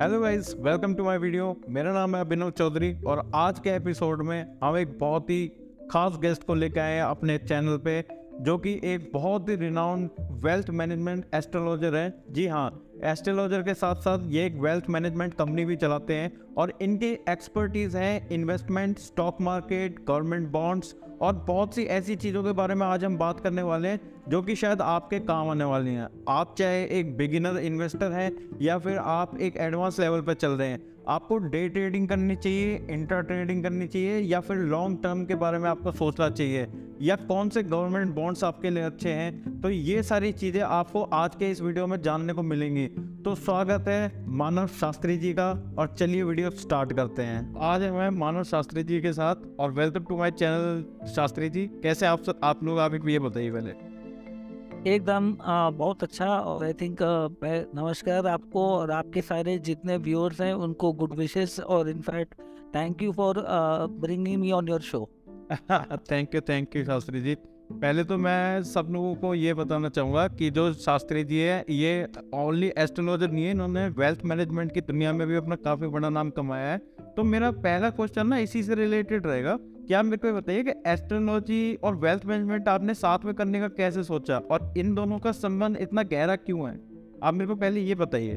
Hello guys welcome to my video मेरा नाम है अभिनव चौधरी और आज के एपिसोड में हम एक बहुत ही खास गेस्ट को लेकर आए हैं अपने चैनल पे, जो कि एक बहुत ही रिनाउंड वेल्थ मैनेजमेंट एस्ट्रोलॉजर है। जी हाँ एस्ट्रोलॉजर के साथ साथ ये एक वेल्थ मैनेजमेंट कंपनी भी चलाते हैं और इनकी एक्सपर्टीज़ है investment stock market government bonds और बहुत सी ऐसी चीज़ों के बारे में आज हम बात करने वाले हैं, जो कि शायद आपके काम आने वाली हैं। आप चाहे एक बिगिनर इन्वेस्टर हैं या फिर आप एक एडवांस लेवल पर चल रहे हैं आपको डे ट्रेडिंग करनी चाहिए इंटर ट्रेडिंग करनी चाहिए, या फिर लॉन्ग टर्म के बारे में आपको सोचना चाहिए, या कौन से गवर्नमेंट बॉन्ड्स आपके लिए अच्छे हैं तो ये सारी चीज़ें आपको आज के इस वीडियो में जानने को मिलेंगी। तो स्वागत है मानव शास्त्री जी का, और चलिए वीडियो स्टार्ट करते हैं। आज मैं मानव शास्त्री जी के साथ, और welcome to my channel Shastri ji. कैसे आप आप लोग, आप ये बताइए पहले। एकदम बहुत अच्छा और आई थिंक नमस्कार आपको और आपके सारे जितने व्यूअर्स हैं उनको गुड विशेस और in fact thank you for bringing me on your show thank you thank you Shastri ji. पहले तो मैं सब लोगों को ये बताना चाहूँगा कि जो शास्त्री जी है, ये ओनली एस्ट्रोलॉजर नहीं है, इन्होंने वेल्थ मैनेजमेंट की दुनिया में भी अपना काफ़ी बड़ा नाम कमाया है। तो मेरा पहला क्वेश्चन ना इसी से रिलेटेड रहेगा क्या मेरे को बताइए कि एस्ट्रोलॉजी और वेल्थ मैनेजमेंट आपने साथ में करने का कैसे सोचा? और इन दोनों का संबंध इतना गहरा क्यों है? आप मेरे को पहले ये बताइए।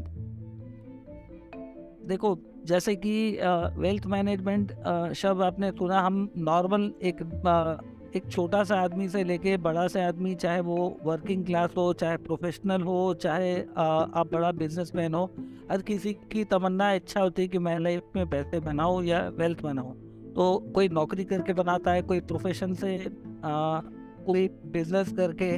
देखो जैसे कि वेल्थ मैनेजमेंट शब्द आपने सुना हम नॉर्मल एक आ, एक छोटा सा आदमी से लेके बड़ा सा आदमी चाहे वो वर्किंग क्लास हो चाहे प्रोफेशनल हो चाहे आ, आप बड़ा बिजनेसमैन हो हर किसी की तमन्ना इच्छा होती है कि मैं लाइफ में पैसे बनाऊँ या वेल्थ बनाऊँ। तो कोई नौकरी करके बनाता है कोई प्रोफेशन से आ, कोई बिज़नेस करके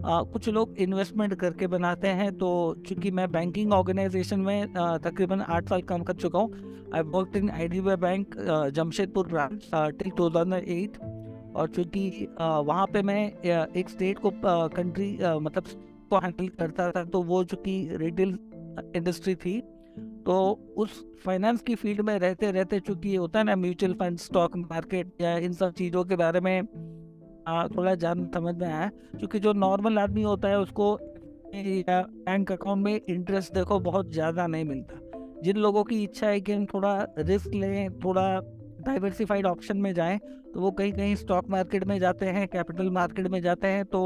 आ, कुछ लोग इन्वेस्टमेंट करके बनाते हैं। तो चूँकि मैं बैंकिंग ऑर्गेनाइजेशन में तकरीबन आठ साल काम कर चुका हूँ I work in I D bank Jamshedpur branch till two eight और चूँकि वहाँ पे मैं एक स्टेट को कंट्री मतलब को हैंडल करता था तो वो चूँकि रिटेल इंडस्ट्री थी तो उस फाइनेंस की फ़ील्ड में रहते रहते चूँकि होता है ना म्यूचुअल फंड स्टॉक मार्केट या इन सब चीज़ों के बारे में थोड़ा जान समझ में आया। क्योंकि जो नॉर्मल आदमी होता है, उसको या बैंक अकाउंट में इंटरेस्ट देखो बहुत ज़्यादा नहीं मिलता। जिन लोगों की इच्छा है कि हम थोड़ा रिस्क लें, थोड़ा डाइवर्सिफाइड ऑप्शन में जाएँ तो वो कहीं कहीं स्टॉक मार्केट में जाते हैं कैपिटल मार्केट में जाते हैं तो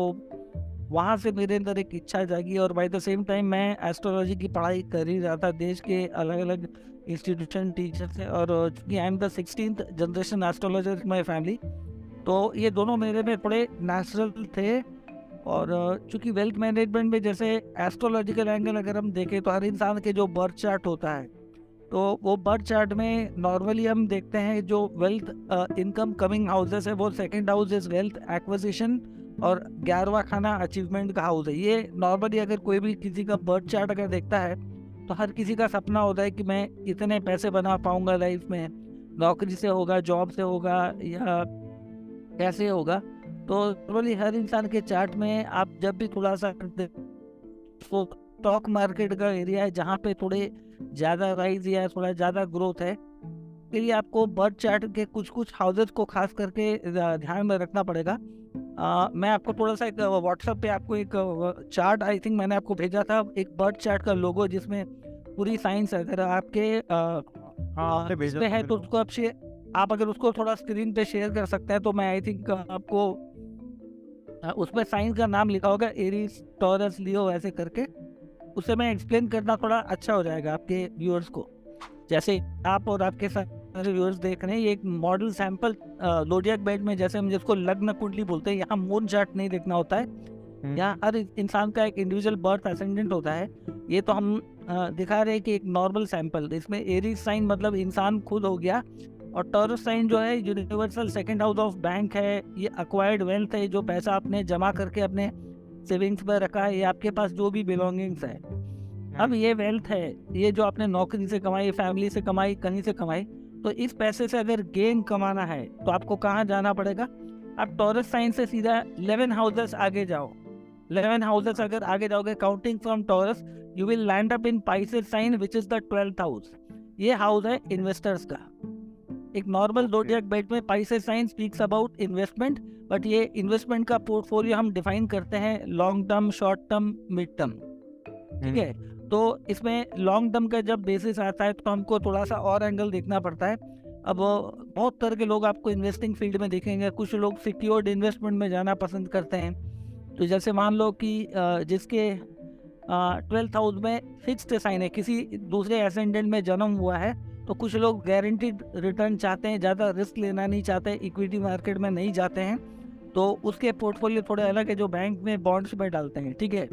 वहाँ से मेरे अंदर एक इच्छा जागी और बाई द सेम टाइम मैं एस्ट्रोलॉजी की पढ़ाई कर ही रहा था देश के अलग अलग इंस्टीट्यूशन टीचर से और चूँकि I am the sixteen generation astrologer in my family तो ये दोनों मेरे में थोड़े नेचुरल थे और चूँकि वेल्थ मैनेजमेंट में जैसे एस्ट्रोलॉजिकल एंगल अगर हम देखें तो हर इंसान के जो बर्थ चार्ट होता है तो वो बर्थ चार्ट में नॉर्मली हम देखते हैं जो वेल्थ इनकम कमिंग हाउसेस है, वो second house is wealth acquisition और ग्यारहवा खाना अचीवमेंट का हाउस है। ये नॉर्मली अगर कोई भी किसी का बर्थ चार्ट अगर देखता है तो हर किसी का सपना होता है कि मैं इतने पैसे बना पाऊँगा लाइफ में। नौकरी से होगा जॉब से होगा, या कैसे होगा। तो नॉर्मली हर इंसान के चार्ट में आप जब भी थोड़ा सा स्टॉक मार्केट का एरिया है जहाँ पे थोड़े ज़्यादा राइज या थोड़ा ज़्यादा ग्रोथ है के लिए आपको बर्थ चार्ट के कुछ कुछ हाउसेस को खास करके ध्यान में रखना पड़ेगा। आ, मैं आपको थोड़ा सा एक व्हाट्सएप पे आपको एक चार्ट आई थिंक मैंने आपको भेजा था एक बर्ड चार्ट का लोगो जिसमें पूरी साइंस अगर आपके हाँ है तो उसको आप शेयर आप अगर उसको थोड़ा स्क्रीन पे शेयर कर सकते हैं तो मैं आई थिंक आपको उसमें साइंस का नाम लिखा होगा एरीज टॉरस लियो ऐसे करके। उसे मैं एक्सप्लेन करना थोड़ा अच्छा हो जाएगा आपके व्यूअर्स को। जैसे आप और आपके सारे व्यूअर्स देख रहे हैं ये एक मॉडल सैंपल लोडियक बेड में जैसे हम जिसको लग्न कुंडली बोलते हैं यहाँ मून चार्ट नहीं देखना होता है। हम्म। यहाँ हर इंसान का एक इंडिविजुअल बर्थ असेंडेंट होता है। ये तो हम दिखा रहे हैं कि एक नॉर्मल सैंपल इसमें एरिस साइन मतलब इंसान खुद हो गया और टर्स साइन जो है universal second house of bank है ये अक्वायर्ड वेल्थ है जो पैसा आपने जमा करके अपने सेविंग्स में रखा है ये आपके पास जो भी बिलोंगिंग्स है। अब ये वेल्थ है ये जो आपने नौकरी से कमाई फैमिली से कमाई कहीं से कमाई तो इस पैसे से अगर गेन कमाना है तो आपको कहाँ जाना पड़ेगा? आप टॉरस साइन से सीधा इलेवन हाउसेस आगे जाओ। इलेवन हाउसेस अगर आगे जाओगे counting from Taurus you will land up in Pisces sign which is the twelfth house ये हाउस है इन्वेस्टर्स का। एक नॉर्मल जोडियक बेट में Pisces sign speaks about investment but ये इन्वेस्टमेंट का पोर्टफोलियो हम डिफाइन करते हैं long term short term mid term ठीक है? तो इसमें लॉन्ग टर्म का जब बेसिस आता है तो हमको थोड़ा सा और एंगल देखना पड़ता है। अब, बहुत तरह के लोग आपको इन्वेस्टिंग फ़ील्ड में देखेंगे। कुछ लोग सिक्योर्ड इन्वेस्टमेंट में जाना पसंद करते हैं। तो जैसे मान लो कि जिसके ट्वेल्थ हाउस में फिक्स्ड साइन है, किसी दूसरे एसेंडेंट में जन्म हुआ है तो कुछ लोग गारंटीड रिटर्न चाहते हैं, ज़्यादा रिस्क लेना नहीं चाहते इक्विटी मार्केट में नहीं जाते हैं तो उसके पोर्टफोलियो थोड़े अलग है, जो बैंक में बॉन्ड्स में डालते हैं, ठीक है?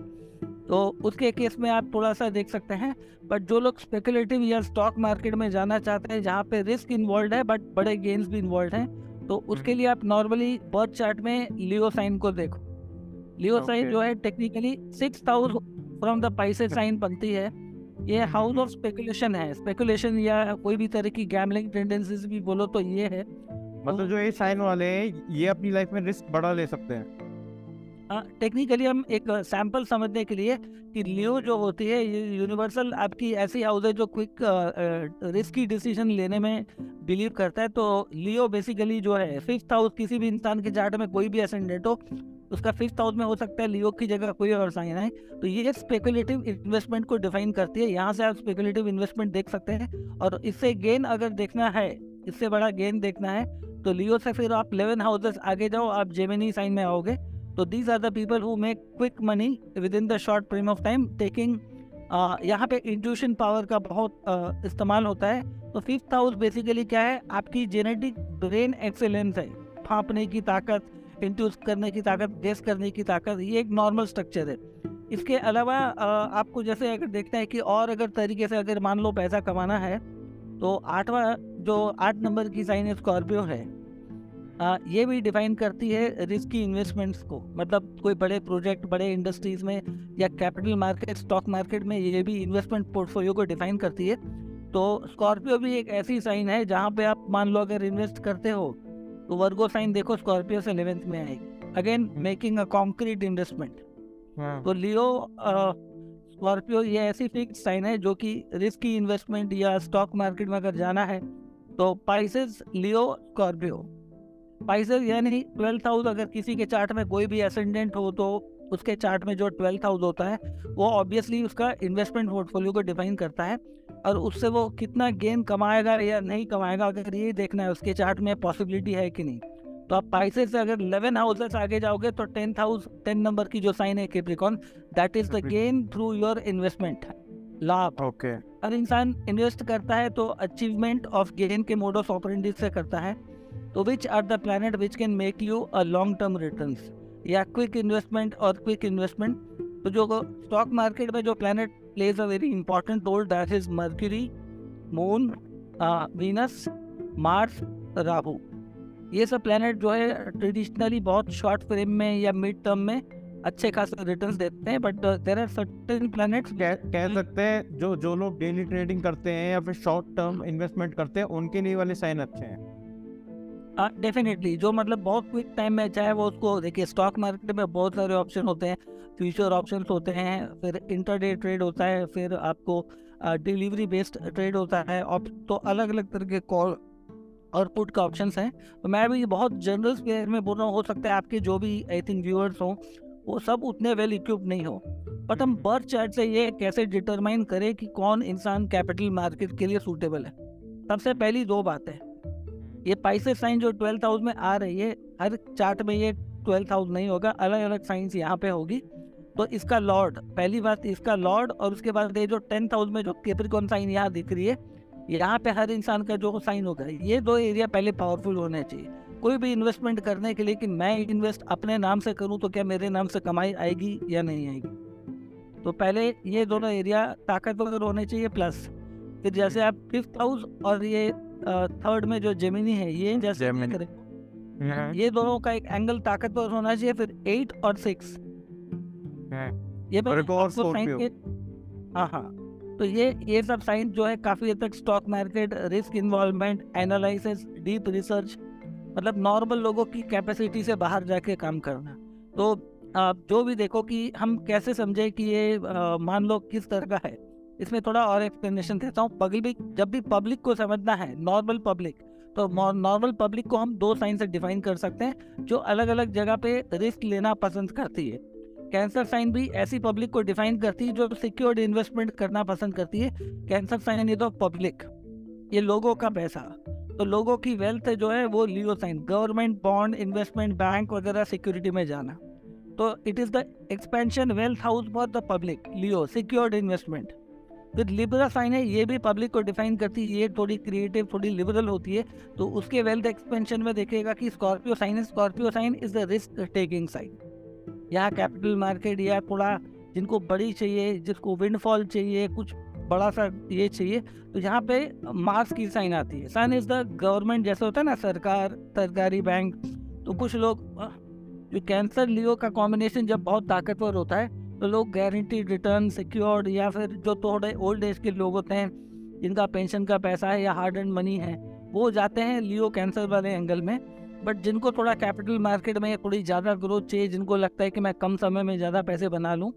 तो उसके केस में आप थोड़ा सा देख सकते हैं बट जो लोग स्पेकुलेटिव या स्टॉक मार्केट में जाना चाहते हैं जहाँ पे रिस्क इन्वॉल्व है बट बड़े गेन्स भी इन्वॉल्व हैं तो उसके लिए आप नॉर्मली बर्थ चार्ट में लियो साइन को देखो। लियो साइन जो है technically six house from the Pisces sign बनती है। ये हाउस ऑफ़ स्पेकुलेशन है। स्पेकुलेशन या कोई भी तरह की गैमलिंग टेंडेंसीज भी बोलो तो ये है। मतलब जो ये साइन वाले हैं ये अपनी लाइफ में रिस्क बड़ा ले सकते हैं। टेक्निकली हम एक सैंपल समझने के लिए कि लियो जो होती है यूनिवर्सल आपकी ऐसी हाउस है जो क्विक रिस्की डिसीज़न लेने में बिलीव करता है। तो लियो बेसिकली जो है फिफ्थ हाउस किसी भी इंसान के चार्ट में कोई भी एसेंडेंट हो, उसका फिफ्थ हाउस में हो सकता है लियो की जगह कोई और साइन है तो ये स्पेकुलेटिव इन्वेस्टमेंट को डिफाइन करती है। यहाँ से आप स्पेकुलेटिव इन्वेस्टमेंट देख सकते हैं और इससे गेन अगर देखना है, इससे बड़ा गेन देखना है तो लियो से फिर आप इलेवन हाउसेस आगे जाओ, आप जेमिनी साइन में आओगे। तो these are the people who make quick money within the short frame of time taking यहाँ पे इंट्यूशन पावर का बहुत uh, इस्तेमाल होता है। तो फिफ्थ हाउस बेसिकली क्या है? आपकी जेनेटिक ब्रेन एक्सेलेंस है। फाँपने की ताकत इंट्यूस करने की ताकत गेस करने की ताकत ये एक नॉर्मल स्ट्रक्चर है। इसके अलावा uh, आपको जैसे अगर देखना है कि और अगर तरीके से अगर मान लो पैसा कमाना है तो आठवां जो आठ नंबर की साइन स्कॉर्पियो है। आ, ये भी डिफाइन करती है रिस्की इन्वेस्टमेंट्स को। मतलब कोई बड़े प्रोजेक्ट बड़े इंडस्ट्रीज़ में या कैपिटल मार्केट स्टॉक मार्केट में ये भी इन्वेस्टमेंट पोर्टफोलियो को डिफाइन करती है। तो स्कॉर्पियो भी एक ऐसी साइन है जहाँ पे आप मान लो अगर इन्वेस्ट करते हो तो वर्गो साइन देखो स्कॉर्पियो से इलेवेंथ में आएगी। Again making a concrete investment तो लियो स्कॉर्पियो ये ऐसी फिक्स साइन है जो कि रिस्की इन्वेस्टमेंट या स्टॉक मार्केट में अगर जाना है तो पाइसेस लियो स्कॉर्पियो पाइसेस यानी ट्वेल्थ हाउस अगर किसी के चार्ट में कोई भी एसेंडेंट हो तो उसके चार्ट में जो ट्वेल्थ हाउस होता है वो ऑब्वियसली उसका इन्वेस्टमेंट पोर्टफोलियो को डिफाइन करता है और उससे वो कितना गेन कमाएगा या नहीं कमाएगा अगर ये देखना है उसके चार्ट में पॉसिबिलिटी है कि नहीं। तो आप पाइसे से अगर इलेवन हाउसेस आगे जाओगे तो टेंथ हाउस टेन नंबर की जो साइन है Capricorn that is the gain through your investment लाभ। ओके अगर इंसान इन्वेस्ट करता है तो अचीवमेंट ऑफ़ गेन के मोड ऑफ़ ऑपरेंडी से करता है। तो which are the planet which can make you a long term return या क्विक इन्वेस्टमेंट और क्विक इन्वेस्टमेंट तो जो स्टॉक मार्केट में जो planet plays a very important role that is Mercury moon Venus Mars Rahu ये सब planet जो है ट्रेडिशनली बहुत शॉर्ट फ्रेम में या मिड टर्म में अच्छे खास रिटर्न्स देते हैं but there are certain planets कह सकते हैं जो जो लोग डेली ट्रेडिंग करते हैं या फिर शॉर्ट टर्म इन्वेस्टमेंट करते हैं, उनके लिए वाले साइन अच्छे हैं। डेफिनेटली जो मतलब बहुत क्विक टाइम में चाहे वो उसको देखिए स्टॉक मार्केट में बहुत सारे ऑप्शन होते हैं फ्यूचर ऑप्शन होते हैं फिर इंटरडे ट्रेड होता है फिर आपको डिलीवरी बेस्ड ट्रेड होता है तो अलग अलग तरह के कॉल और पुट का ऑप्शन है। तो मैं भी बहुत जनरल स्पेयर में बोल रहा हूँ हो सकता है आपके जो भी आई थिंक व्यूअर्स हों वो सब उतने वेल इक्विप नहीं हो। बट हम बर्थ चार्ट से ये कैसे डिटरमाइन करें कि कौन इंसान कैपिटल मार्केट के लिए सूटेबल है? सबसे पहली दो बात। है ये पाइसे साइन जो ट्वेल्थ हाउस में आ रही है, हर चार्ट में ये ट्वेल्थ हाउस नहीं होगा अलग अलग साइंस यहाँ पे होगी। तो इसका लॉर्ड पहली बात इसका लॉर्ड और उसके बाद ये जो टेंथ हाउस में जो केप्रिकॉन साइन यहाँ दिख रही है, यहाँ पे हर इंसान का जो साइन होगा, ये दो एरिया पहले पावरफुल होने चाहिए। कोई भी इन्वेस्टमेंट करने के लिए कि मैं इन्वेस्ट अपने नाम से करूँ तो क्या मेरे नाम से कमाई आएगी या नहीं आएगी? तो पहले ये दोनों एरिया ताकतवर होने चाहिए प्लस फिर जैसे आप फिफ्थ हाउस और ये थर्ड में जो जमीनी है ये जैसे करें? हाँ। ये दोनों का एक एंगल ताकतवर होना चाहिए फिर एट और सिक्स हाँ। ये हाँ हाँ तो ये ये सब साइंस जो है काफ़ी हद तक stock market risk involvement analysis deep research मतलब नॉर्मल लोगों की कैपेसिटी से बाहर जाके काम करना। तो आप जो भी देखो कि हम कैसे समझे कि ये मान लो किस तरह का है। इसमें थोड़ा और एक्सप्लेनेशन देता हूँ। पब्लिक जब भी पब्लिक को समझना है नॉर्मल पब्लिक तो नॉर्मल पब्लिक को हम दो साइन से डिफाइन कर सकते हैं, जो अलग अलग जगह पे रिस्क लेना पसंद करती है। कैंसर साइन भी ऐसी पब्लिक को डिफाइन करती है, जो सिक्योर्ड इन्वेस्टमेंट करना पसंद करती है। कैंसर साइन ये तो पब्लिक ये लोगों का पैसा। तो लोगों की वेल्थ जो है, वो Leo sign government bond investment bank वगैरह सिक्योरिटी में जाना। तो it is the expansion wealth house for the public Leo secured investment फिर लिबरल साइन है, ये भी पब्लिक को डिफाइन करती है, ये थोड़ी क्रिएटिव थोड़ी लिबरल होती है तो उसके वेल्थ एक्सपेंशन में देखेगा कि Scorpio sign Scorpio sign is the risk taking sign यहाँ कैपिटल मार्केट या थोड़ा जिनको बड़ी चाहिए, जिसको विंडफॉल चाहिए, कुछ बड़ा सा ये चाहिए तो यहाँ पे मार्क्स की साइन आती है। साइन इज़ द गवर्नमेंट जैसे होता है ना, सरकार, सरकारी बैंक तो कुछ लोग जो कैंसर लियो का कॉम्बिनेशन जब बहुत ताकतवर होता है लोग गारंटी रिटर्न सिक्योर्ड या फिर जो थोड़े ओल्ड एज के लोग होते हैं जिनका पेंशन का पैसा है या हार्ड एंड मनी है वो जाते हैं लियो कैंसर वाले एंगल में। बट जिनको थोड़ा कैपिटल मार्केट में थोड़ी ज़्यादा ग्रोथ चाहिए जिनको लगता है कि मैं कम समय में ज़्यादा पैसे बना लूँ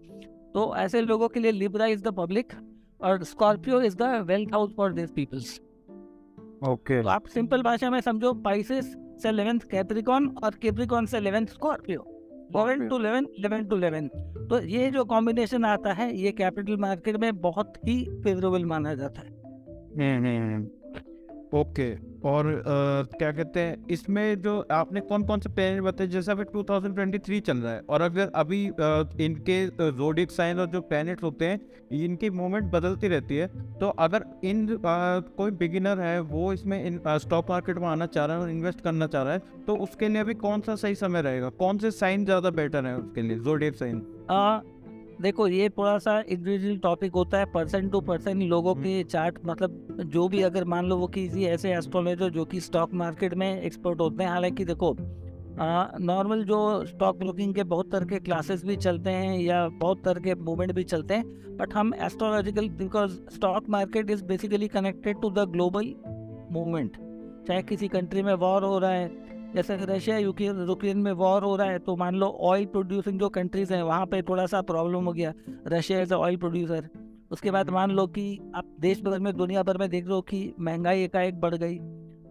तो ऐसे लोगों के लिए लिब्रा इज़ द पब्लिक और Scorpio is the wealth house for this peoples okay तो आप सिंपल भाषा में समझो पाइसिस से इलेवेंथ कैप्रिकॉन और कैप्रिकॉन से eleventh Scorpio eleven to eleven eleven to eleven तो ये जो कॉम्बिनेशन आता है ये कैपिटल मार्केट में बहुत ही फेवरेबल माना जाता है। नहीं, नहीं, हम्म। ओके और आ, क्या कहते हैं इसमें जो आपने कौन कौन से प्लानट बताए जैसे अभी 2023 चल रहा है और अगर अभी आ, इनके जोडिक साइन और जो प्लैनेट्स होते हैं इनकी मूवमेंट बदलती रहती है तो अगर इन आ, कोई बिगिनर है वो इसमें इन स्टॉक मार्केट में आना चाह रहा है और इन्वेस्ट करना चाह रहा है तो उसके लिए अभी कौन सा सही समय रहेगा? कौन से साइन ज़्यादा बेटर है उसके लिए जोडिक साइन देखो ये थोड़ा सा इंडिविजुअल टॉपिक होता है पर्सन टू पर्सन लोगों हम्म। के चार्ट मतलब जो भी अगर मान लो वो किसी ऐसे एस्ट्रोलॉजर जो कि स्टॉक मार्केट में एक्सपर्ट होते हैं हालाँकि देखो नॉर्मल जो स्टॉक ब्रोकिंग के बहुत तरह के क्लासेस भी चलते हैं या बहुत तरह के मूवमेंट भी चलते हैं बट हम astrological because stock market is basically connected to the global movement चाहे किसी कंट्री में वॉर हो रहा है जैसे रशिया यूक्रेन यूक्रेन में वॉर हो रहा है तो मान लो ऑयल प्रोड्यूसिंग जो कंट्रीज़ हैं वहाँ पे थोड़ा सा प्रॉब्लम हो गया। रशिया इज़ ऑयल प्रोड्यूसर उसके बाद मान लो कि आप देश भर में दुनिया भर में देख रहे हो कि महँगाई एकाएक बढ़ गई।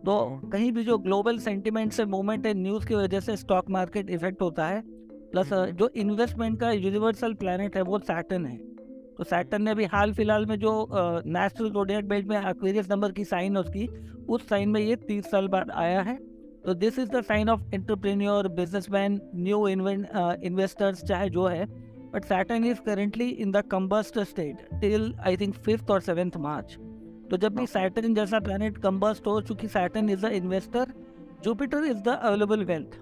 तो कहीं भी जो ग्लोबल सेंटिमेंट से मूवमेंट है न्यूज़ की वजह से स्टॉक मार्केट इफ़ेक्ट होता है। प्लस जो इन्वेस्टमेंट का यूनिवर्सल प्लानट है वो सैटन है। तो सैटन ने भी हाल फ़िलहाल में जो नेशनल जोडियक बेल्ट में एक्वेरियस नंबर की साइन है उसकी उस साइन में ये तीस साल बाद आया है। तो this is the sign of entrepreneur businessman new investors चाहे जो है। But Saturn is currently in the combust state till I think fifth और सेवेंथ मार्च तो जब भी सैटर्न जैसा प्लानट कम्बस्ट हो चूँकि Saturn is the investor Jupiter is the available wealth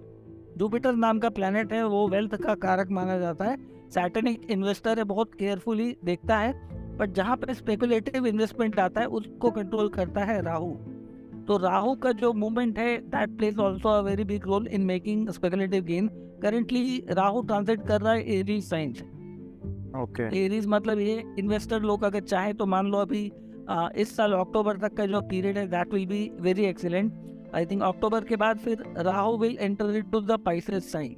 Jupiter नाम का प्लानट है वो वेल्थ का कारक माना जाता है। सैटर्न एक इन्वेस्टर है बहुत केयरफुली देखता है। बट जहाँ पर स्पेकुलेटिव इन्वेस्टमेंट आता है उसको कंट्रोल करता है राहु। तो राहु का जो मूवमेंट है that plays also a very big role in making speculative gain currently Rahu translate कर रहा है एरीज साइन से ओके एरीज मतलब ये इन्वेस्टर लोग अगर चाहे तो मान लो अभी आ, इस साल अक्टूबर तक का जो पीरियड है that will be very excellent I think October के बाद फिर Rahu will enter into the Pisces sign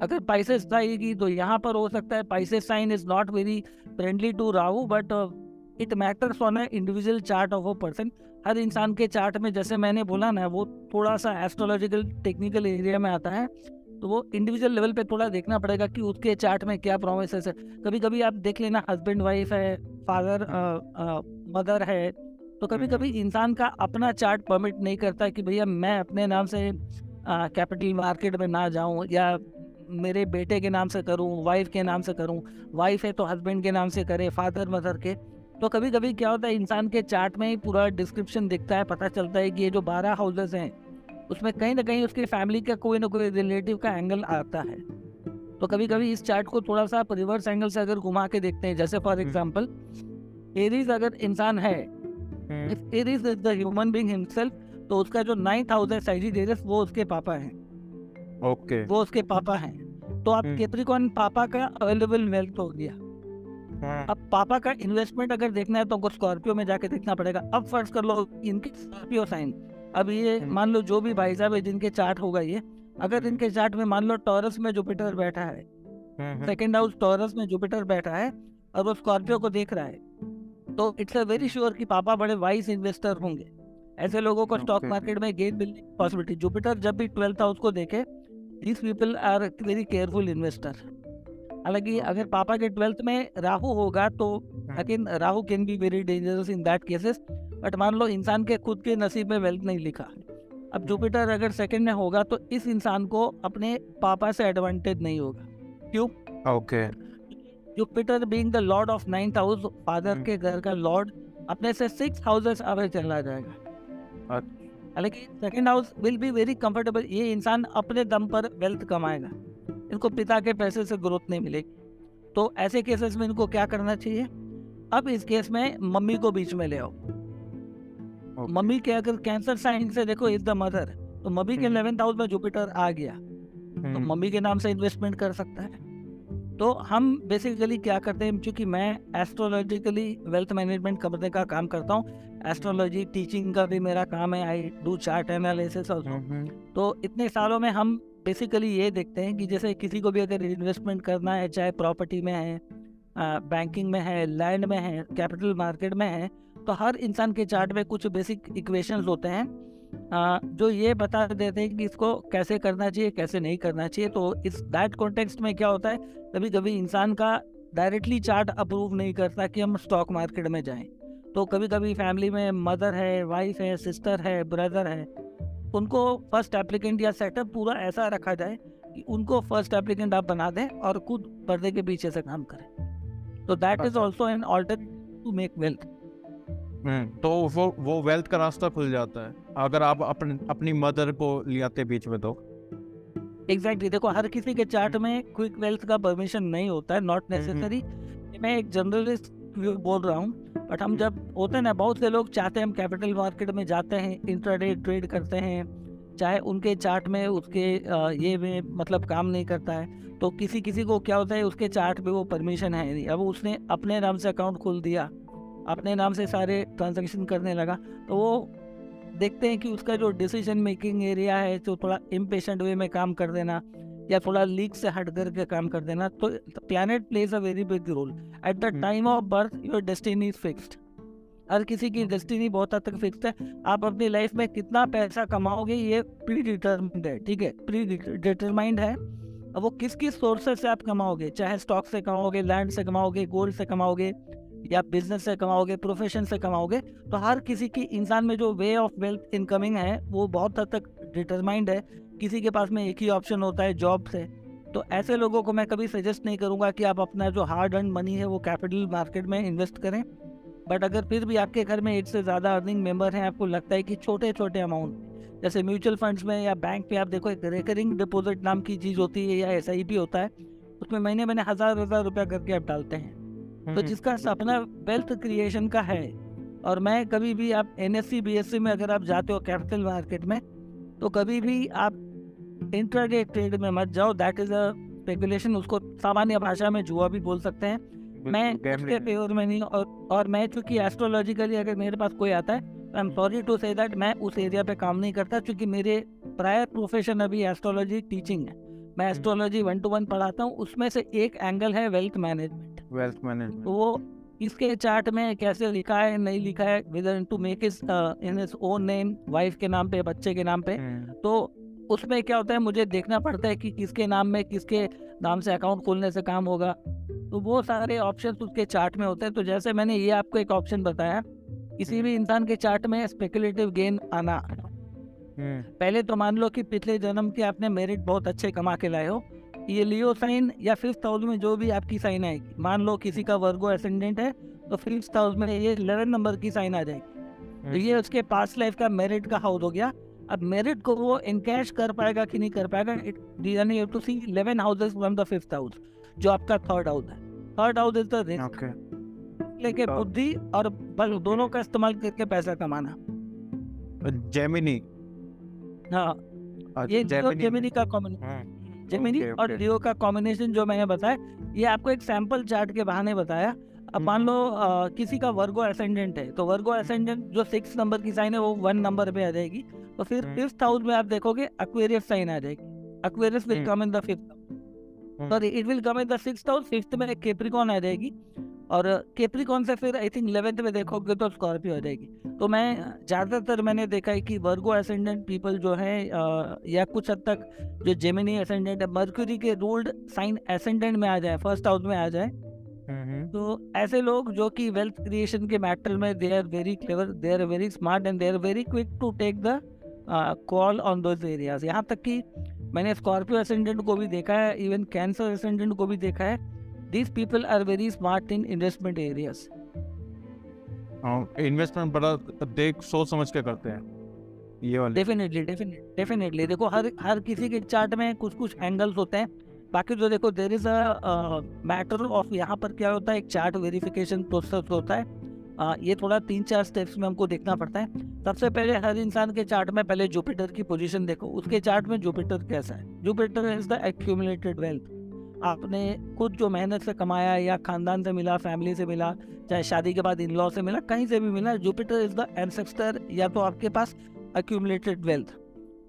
अगर पाइसेस आएगी तो यहाँ पर हो सकता है Pisces sign is not very friendly to Rahu but it matters on individual chart of a person हर इंसान के चार्ट में जैसे मैंने बोला ना वो थोड़ा सा एस्ट्रोलॉजिकल टेक्निकल एरिया में आता है तो वो इंडिविजुअल लेवल पे थोड़ा देखना पड़ेगा कि उसके चार्ट में क्या प्रोमिस है। कभी कभी आप देख लेना हस्बैंड वाइफ है फादर मदर है तो कभी कभी इंसान का अपना चार्ट परमिट नहीं करता कि भैया मैं अपने नाम से कैपिटल मार्केट में ना जाऊँ या मेरे बेटे के नाम से करूँ वाइफ के नाम से करूँ वाइफ है तो हस्बैंड के नाम से करे फादर मदर के तो कभी कभी क्या होता है इंसान के चार्ट में ही पूरा डिस्क्रिप्शन दिखता है पता चलता है कि ये जो बारह हाउसेस हैं उसमें कहीं ना कहीं उसकी फैमिली का कोई ना कोई रिलेटिव का एंगल आता है तो कभी कभी इस चार्ट को थोड़ा सा रिवर्स एंगल से अगर घुमा के देखते हैं जैसे फॉर एग्ज़ाम्पल एरीज अगर इंसान है Aries is the human being himself तो उसका जो नाइन्थ हाउस है साइजिडेरियस वो उसके पापा हैं ओके okay. वो उसके पापा हैं तो आप केप्रिकॉन हम्म। पापा का अवेलेबल वेल्थ हो गया। अब पापा का इन्वेस्टमेंट अगर देखना है तो स्कॉर्पियो में जाके देखना पड़ेगा। अब फ़र्ज़ कर लो इनके स्कॉर्पियो साइन अब ये हम्म। मान लो जो भी भाई साहब है जिनके चार्ट होगा ये अगर इनके चार्ट में मान लो टॉरस में जुपिटर बैठा है सेकेंड हाउस टॉरस में जुपिटर बैठा है और वो स्कॉर्पियो को देख रहा है तो इट्स अ वेरी श्योर कि पापा बड़े वाइस इन्वेस्टर होंगे। ऐसे लोगों को स्टॉक मार्केट में गेन मिलने की पॉसिबिलिटी जुपिटर जब भी ट्वेल्थ हाउस को देखे these people are very careful investor हालाँकि अगर पापा के ट्वेल्थ में राहु होगा तो again Rahu can be very dangerous in that cases but मान लो इंसान के खुद के नसीब में वेल्थ नहीं लिखा। अब जुपिटर अगर सेकंड में होगा तो इस इंसान को अपने पापा से एडवांटेज नहीं होगा। क्यों? Okay. Jupiter being the lord of ninth house father के घर का लॉर्ड अपने से सिक्स हाउसेस अवे चला जाएगा। हालाँकि second house will be very comfortable ये इंसान अपने दम पर वेल्थ कमाएगा। इनको पिता के पैसे से ग्रोथ नहीं मिलेगी। तो ऐसे केसेस में इनको क्या करना चाहिए? अब इस केस में मम्मी को बीच में ले आओ। मम्मी के अगर कैंसर साइन से देखो इज़ द मदर तो मम्मी के इलेवेंथ हाउस में जुपिटर आ गया। तो मम्मी के नाम से इन्वेस्टमेंट कर सकता है। तो हम बेसिकली क्या करते हैं क्योंकि मैं एस्ट्रोलॉजिकली वेल्थ मैनेजमेंट करने का काम करता हूँ एस्ट्रोलॉजी टीचिंग का भी मेरा काम है आई डू चार्ट एनालिसिस तो इतने सालों में हम बेसिकली ये देखते हैं कि जैसे किसी को भी अगर इन्वेस्टमेंट करना है चाहे प्रॉपर्टी में है बैंकिंग में है लैंड में है कैपिटल मार्केट में है तो हर इंसान के चार्ट में कुछ बेसिक इक्वेशंस होते हैं। आ, जो ये बता देते हैं कि इसको कैसे करना चाहिए कैसे नहीं करना चाहिए तो इस दैट कॉन्टेक्स्ट में क्या होता है कभी कभी इंसान का डायरेक्टली चार्ट अप्रूव नहीं करता कि हम स्टॉक मार्केट में जाएँ। तो कभी कभी फैमिली में मदर है वाइफ है सिस्टर है ब्रदर है उनको फ़र्स्ट एप्लीकेंट या सेटअप पूरा ऐसा रखा जाए कि उनको फ़र्स्ट एप्लीकेंट आप बना दें और खुद पर्दे के पीछे से काम करें। तो that is also an alter to make wealth तो वो वो वेल्थ का रास्ता खुल जाता है अगर आप अपने अपनी मदर को ले आते बीच में तो। एग्जैक्टली exactly, देखो हर किसी के चार्ट में क्विक वेल्थ का परमिशन नहीं होता है नॉट नेसेसरी मैं एक जर्नलिस्ट बोल रहा हूँ बट हम जब होते हैं ना, बहुत से लोग चाहते हैं हम कैपिटल मार्केट में जाते हैं इंटरडे ट्रेड करते हैं, चाहे उनके चार्ट में, उसके ये में मतलब काम नहीं करता है तो किसी किसी को क्या होता है, उसके चार्ट पे वो परमिशन है नहीं। अब उसने अपने नाम से अकाउंट खोल दिया, अपने नाम से सारे ट्रांजेक्शन करने लगा तो वो देखते हैं कि उसका जो डिसीज़न मेकिंग एरिया है जो थोड़ा इम्पेशेंट वे में काम कर देना या थोड़ा लीक से हट करके काम कर देना तो planet plays a very big role at the time of birth your destiny is fixed हर किसी की डेस्टिनी बहुत हद तक फिक्स्ड है। आप अपनी लाइफ में कितना पैसा कमाओगे ये प्री डिटर्मिंड है ठीक है? प्री डिटरमाइंड है। अब वो किस किस सोर्सेस से आप कमाओगे? चाहे स्टॉक से कमाओगे लैंड से कमाओगे गोल्ड से कमाओगे या बिज़नेस से कमाओगे प्रोफेशन से कमाओगे तो हर किसी की इंसान में जो वे ऑफ़ वेल्थ इनकमिंग है वो बहुत हद तक डिटरमाइंड है। किसी के पास में एक ही ऑप्शन होता है जॉब से तो ऐसे लोगों को मैं कभी सजेस्ट नहीं करूँगा कि आप अपना जो हार्ड अर्न मनी है वो कैपिटल मार्केट में इन्वेस्ट करें। बट अगर फिर भी आपके घर में एक से ज़्यादा अर्निंग मेंबर हैं आपको लगता है कि छोटे छोटे अमाउंट जैसे म्यूचुअल फंड्स में या बैंक में आप देखो एक रिकरिंग डिपॉजिट नाम की चीज़ होती है या एसआईपी होता है उसमें महीने महीने हज़ार हज़ार रुपया करके आप डालते हैं। तो। जिसका सपना वेल्थ क्रिएशन का है और मैं कभी भी आप एन एस में अगर आप जाते हो कैपिटल मार्केट में तो कभी भी आप इंट्राडे ट्रेड में मत जाओ। दैट इज़ अ स्पेकुलेशन उसको सामान्य भाषा में जुआ भी बोल सकते हैं। मैं उसके फेवर में नहीं और और मैं चूँकि एस्ट्रोलॉजिकली अगर मेरे पास कोई आता है I am sorry to say that मैं उस एरिया पे काम नहीं करता क्योंकि मेरे प्रायर प्रोफेशन अभी एस्ट्रोलॉजी टीचिंग है। मैं एस्ट्रोलॉजी वन टू वन पढ़ाता हूँ। उसमें से एक एंगल है वेल्थ मैनेजमेंट वेल्थ मैनेजमेंट वो इसके चार्ट में कैसे लिखा है नहीं लिखा है whether to make is in his own name wife के नाम पे बच्चे के नाम पे। हम्म। तो उसमें क्या होता है मुझे देखना पड़ता है कि किसके नाम में किसके नाम से अकाउंट खोलने से काम होगा। तो वो सारे ऑप्शन उसके चार्ट में होते हैं। तो जैसे मैंने ये आपको एक ऑप्शन बताया किसी भी इंसान के चार्ट में स्पेकुलेटिव गेन आना। हम्म। पहले तो मान लो कि पिछले जन्म के आपने मेरिट बहुत अच्छे कमा के लाए हो। ये लियो साइन या फिफ्थ हाउस में जो भी आपकी साइन आएगी। मान लो किसी का वर्गो एसेंडेंट है तो फिफ्थ हाउस में ये इलेवन नंबर की साइन आ जाएगी। तो ये उसके पास लाइफ का मेरिट का हाउस हो गया। अब मेरिट को वो इनकैश कर पाएगा कि नहीं कर पाएगा इट यानी you to see eleven houses from the fifth house जो आपका थर्ड हाउस है। Third house is the risk लेके बुद्धि और बल दोनों का इस्तेमाल करके पैसा कमाना। जेमिनी हाँ। ये जेमिनी का कॉमन जेमिनी okay, और लियो का कॉम्बिनेशन जो मैंने बताया ये आपको एक सैंपल चार्ट के बहाने बताया। अब मान हम्म। लो आ, किसी का वर्गो असेंडेंट है तो वर्गो असेंडेंट जो सिक्स नंबर की साइन है वो वन नंबर पे आ जाएगी। तो फिर फिफ्थ हाउस में आप देखोगे अक्वेरियस साइन आ जाएगी। Aquarius will come in the fifth sorry it will come in the six house fifth में एक केप्रिकॉन आ जाएगी। और केप्रिकॉन से फिर आई थिंक इलेवेंथ में देखोगे तो स्कॉर्पियो हो जाएगी। तो मैं ज़्यादातर मैंने देखा है कि वर्गो असेंडेंट पीपल जो है या कुछ हद तक जो जेमिनी असेंडेंट है मर्क्यूरी के रूल्ड साइन असेंडेंट में आ जाए फ़र्स्ट हाउस में आ जाए। तो ऐसे लोग जो कि वेल्थ क्रिएशन के मैटर में they are very clever they are very smart and they are very quick to take the call on those areas यहाँ तक कि मैंने स्कॉर्पियो असेंडेंट को भी देखा है इवन कैंसर असेंडेंट को भी देखा है। These people are very smart in investment areas. Investment बड़ा देख सोच समझ के करते हैं। ये वाले। डेफिनेटली डेफिनेटली देखो हर हर किसी के चार्ट में कुछ कुछ एंगल्स होते हैं। बाकी जो देखो there is a matter of यहाँ पर क्या होता है एक चार्ट वेरिफिकेशन प्रोसेस होता है। uh, ये थोड़ा तीन चार स्टेप्स में हमको देखना पड़ता है। सबसे पहले हर इंसान के चार्ट में पहले जुपिटर की पोजीशन देखो। उसके चार्ट में जुपिटर कैसा है? Jupiter is the accumulated wealth आपने खुद जो मेहनत से कमाया या खानदान से मिला फैमिली से मिला चाहे शादी के बाद इन लॉ से मिला कहीं से भी मिला जुपिटर इज़ द एंसेस्टर या तो आपके पास अक्यूमुलेटेड वेल्थ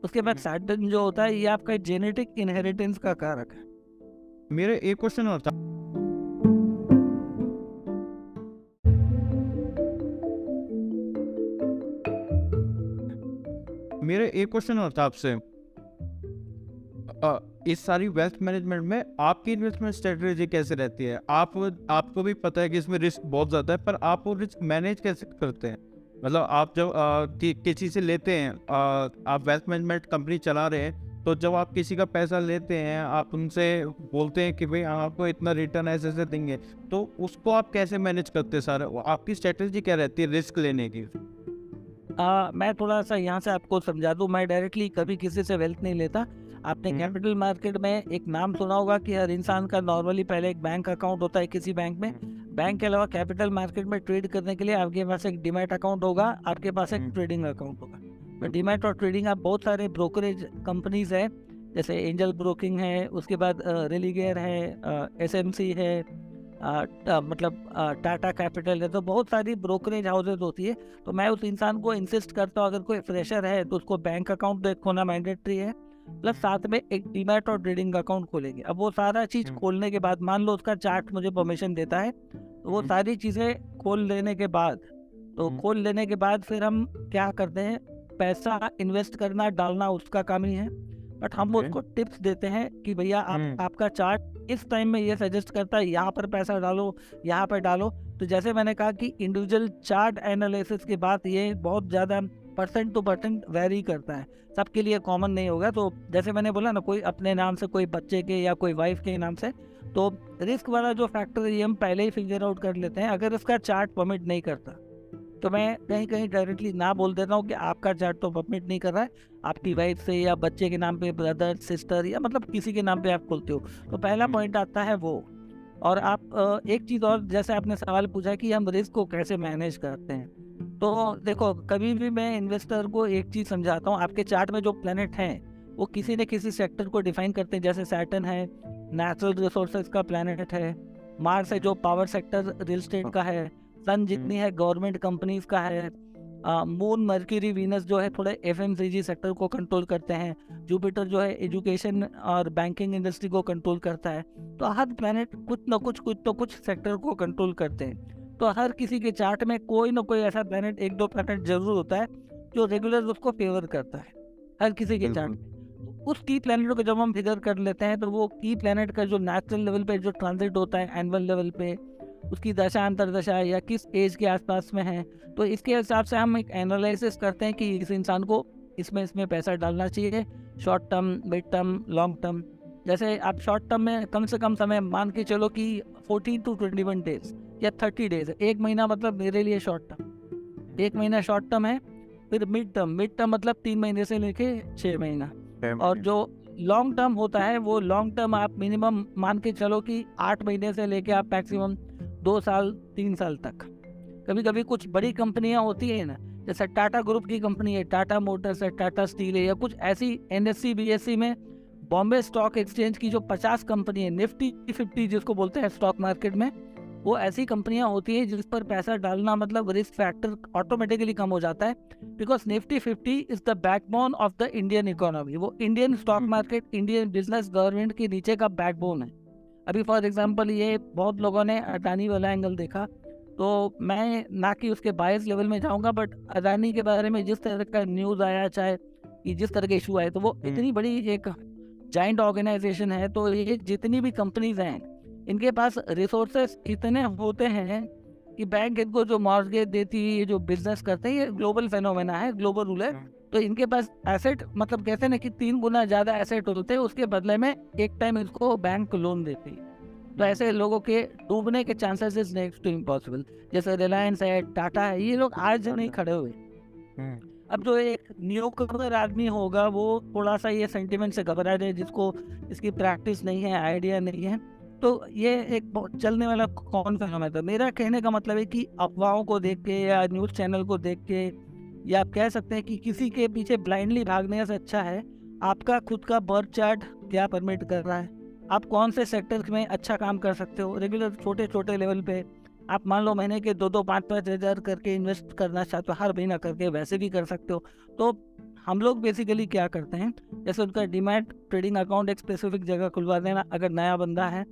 उसके बाद सैटर्न हम्म। जो होता है ये आपका जेनेटिक इनहेरिटेंस का कारक है। मेरे एक क्वेश्चन और था। मेरे एक क्वेश्चन और था आपसे। इस सारी वेल्थ मैनेजमेंट में आपकी इन्वेस्टमेंट स्ट्रेटजी कैसे रहती है? आप आपको भी पता है कि इसमें रिस्क बहुत ज़्यादा है पर आप वो रिस्क मैनेज कैसे करते हैं? मतलब आप जब किसी से लेते हैं आ, आप वेल्थ मैनेजमेंट कंपनी चला रहे हैं तो जब आप किसी का पैसा लेते हैं आप उनसे बोलते हैं कि भाई आपको इतना रिटर्न ऐसे ऐसे देंगे तो उसको आप कैसे मैनेज करते हैं सर? आपकी स्ट्रेटजी क्या रहती है रिस्क लेने की? आ, मैं थोड़ा सा यहाँ से आपको समझा दूँ। मैं डायरेक्टली कभी किसी से वेल्थ नहीं लेता आपने कैपिटल हम्म। मार्केट में एक नाम सुना होगा कि हर इंसान का नॉर्मली पहले एक बैंक अकाउंट होता है किसी बैंक में बैंक हम्म। के अलावा कैपिटल मार्केट में ट्रेड करने के लिए आपके पास एक डिमेट अकाउंट होगा आपके पास एक ट्रेडिंग हम्म। अकाउंट होगा डिमेट और ट्रेडिंग आप बहुत सारे ब्रोकरेज कंपनीज़ है जैसे एंजल ब्रोकिंग है उसके बाद रेलीगेयर है एस एम सी है आ, मतलब टाटा कैपिटल है तो बहुत सारी ब्रोकरेज हाउसेज होती है तो मैं उस इंसान को इंसिस्ट करता हूँ अगर कोई फ्रेशर है तो उसको बैंक अकाउंट खोना मैंडेटरी है प्लस साथ में एक डीमैट और ट्रेडिंग अकाउंट खोलेंगे अब वो सारा चीज़ हम्म। खोलने के बाद मान लो उसका चार्ट मुझे परमिशन देता है तो वो हम्म। सारी चीज़ें खोल लेने के बाद तो हम्म। खोल लेने के बाद फिर हम क्या करते हैं पैसा इन्वेस्ट करना डालना उसका काम ही है बट हम उसको टिप्स देते हैं कि भैया आप आपका चार्ट इस टाइम में ये सजेस्ट करता है यहाँ पर पैसा डालो यहाँ पर डालो तो जैसे मैंने कहा कि इंडिविजुअल चार्ट एनालिसिस के बाद ये बहुत ज़्यादा परसेंट टू परसेंट वेरी करता है। सबके लिए कॉमन नहीं होगा तो जैसे मैंने बोला ना, कोई अपने नाम से, कोई बच्चे के या कोई वाइफ के नाम से तो रिस्क वाला जो फैक्टर है हम पहले ही फिगर आउट कर लेते हैं, अगर इसका चार्ट परमिट नहीं करता। तो मैं कहीं कहीं डायरेक्टली ना बोल देता हूँ कि आपका चार्ट तो परमिट नहीं कर रहा है, आपकी वाइफ से या बच्चे के नाम पे ब्रदर सिस्टर या मतलब किसी के नाम पे आप खोलते हो। तो पहला पॉइंट आता है वो। और आप एक चीज़ और, जैसे आपने सवाल पूछा कि हम रिस्क को कैसे मैनेज करते हैं तो देखो कभी भी मैं इन्वेस्टर को एक चीज़ समझाता हूँ आपके चार्ट में जो प्लेनेट हैं वो किसी न किसी सेक्टर को डिफाइन करते हैं जैसे सैटन है नेचुरल रिसोर्सेज का प्लानट है मार्स है जो पावर सेक्टर रियल स्टेट का है सन जितनी है गवर्नमेंट कंपनीज़ का है मून मर्क्यूरी वीनस जो है थोड़े एफएमसीजी सेक्टर को कंट्रोल करते हैं जुपिटर जो है एजुकेशन और बैंकिंग इंडस्ट्री को कंट्रोल करता है तो हर प्लानट कुछ ना कुछ कुछ तो कुछ सेक्टर को कंट्रोल करते हैं। तो हर किसी के चार्ट में कोई ना कोई ऐसा प्लानट एक दो प्लानट ज़रूर होता है जो रेगुलर उसको फेवर करता है हर किसी के चार्ट में। उस की प्लानट को जब हम फिगर कर लेते हैं तो वो की प्लानट का जो नेचुरल लेवल पे जो ट्रांजिट होता है एनुअल लेवल पे उसकी दशा अंतरदशा या किस एज के आसपास में है तो इसके हिसाब से हम एक एनालिसिस करते हैं कि इस इंसान को इसमें इसमें पैसा डालना चाहिए short term mid term long term जैसे आप शॉर्ट टर्म में कम से कम समय मान के चलो कि fourteen to twenty one days या थर्टी डेज़ है एक महीना मतलब मेरे लिए शॉर्ट टर्म एक महीना शॉर्ट टर्म है फिर मिड टर्म मिड टर्म मतलब तीन महीने से लेके छः महीना. और जो लॉन्ग टर्म होता है वो लॉन्ग टर्म आप मिनिमम मान के चलो कि आठ महीने से लेके आप मैक्सिमम दो साल तीन साल तक. कभी कभी कुछ बड़ी कंपनियाँ होती है ना जैसे टाटा ग्रुप की कंपनी है टाटा मोटर्स है टाटा स्टील है या कुछ ऐसी एन एस में बॉम्बे स्टॉक एक्सचेंज की जो पचास कंपनी है निफ्टी फिफ्टी जिसको बोलते हैं स्टॉक मार्केट में वो ऐसी कंपनियाँ होती है जिस पर पैसा डालना मतलब रिस्क फैक्टर ऑटोमेटिकली कम हो जाता है because Nifty fifty is the backbone of the Indian economy वो Indian stock market Indian business government के नीचे का बैकबोन है। अभी फॉर एग्ज़ाम्पल ये बहुत लोगों ने अडानी वाला एंगल देखा तो मैं ना कि उसके बायस लेवल में जाऊँगा बट अडानी के बारे में जिस तरह का न्यूज़ आया चाहे कि जिस तरह के इशू आए तो वो हम्म। इतनी बड़ी एक जाइंट ऑर्गेनाइजेशन है तो ये जितनी भी कंपनीज़ हैं इनके पास रिसोर्सेस इतने होते हैं कि बैंक इनको जो मॉर्गेज देती है ये जो बिज़नेस करते हैं ये ग्लोबल फेनोमेना है ग्लोबल रूल है। हम्म। तो इनके पास एसेट मतलब कहते ना कि तीन गुना ज़्यादा एसेट होते हैं उसके बदले में एक टाइम इसको बैंक लोन देती है। तो ऐसे लोगों के डूबने के chances is next to impossible जैसे रिलायंस है टाटा है ये लोग आज नहीं खड़े हुए। हम्म, अब जो एक न्यूकमर आदमी होगा वो थोड़ा सा ये सेंटिमेंट से घबरा जाए जिसको इसकी प्रैक्टिस नहीं है आइडिया नहीं है। तो ये एक चलने वाला कौन फ़िल्म था मेरा कहने का मतलब है कि अफवाहों को देख के या न्यूज़ चैनल को देख के या आप कह सकते हैं कि किसी के पीछे ब्लाइंडली भागने से अच्छा है, आपका खुद का बर्थ चार्ट क्या परमिट कर रहा है? आप कौन से सेक्टर में अच्छा काम कर सकते हो? रेगुलर छोटे छोटे लेवल पे आप मान लो महीने के दो दो पाँच पाँच हज़ार करके इन्वेस्ट करना चाहते हो, हर महीना करके वैसे भी कर सकते हो। तो हम लोग बेसिकली क्या करते हैं? जैसे उनका डिमैट ट्रेडिंग अकाउंट एक स्पेसिफिक जगह खुलवा देना, अगर नया बंदा है।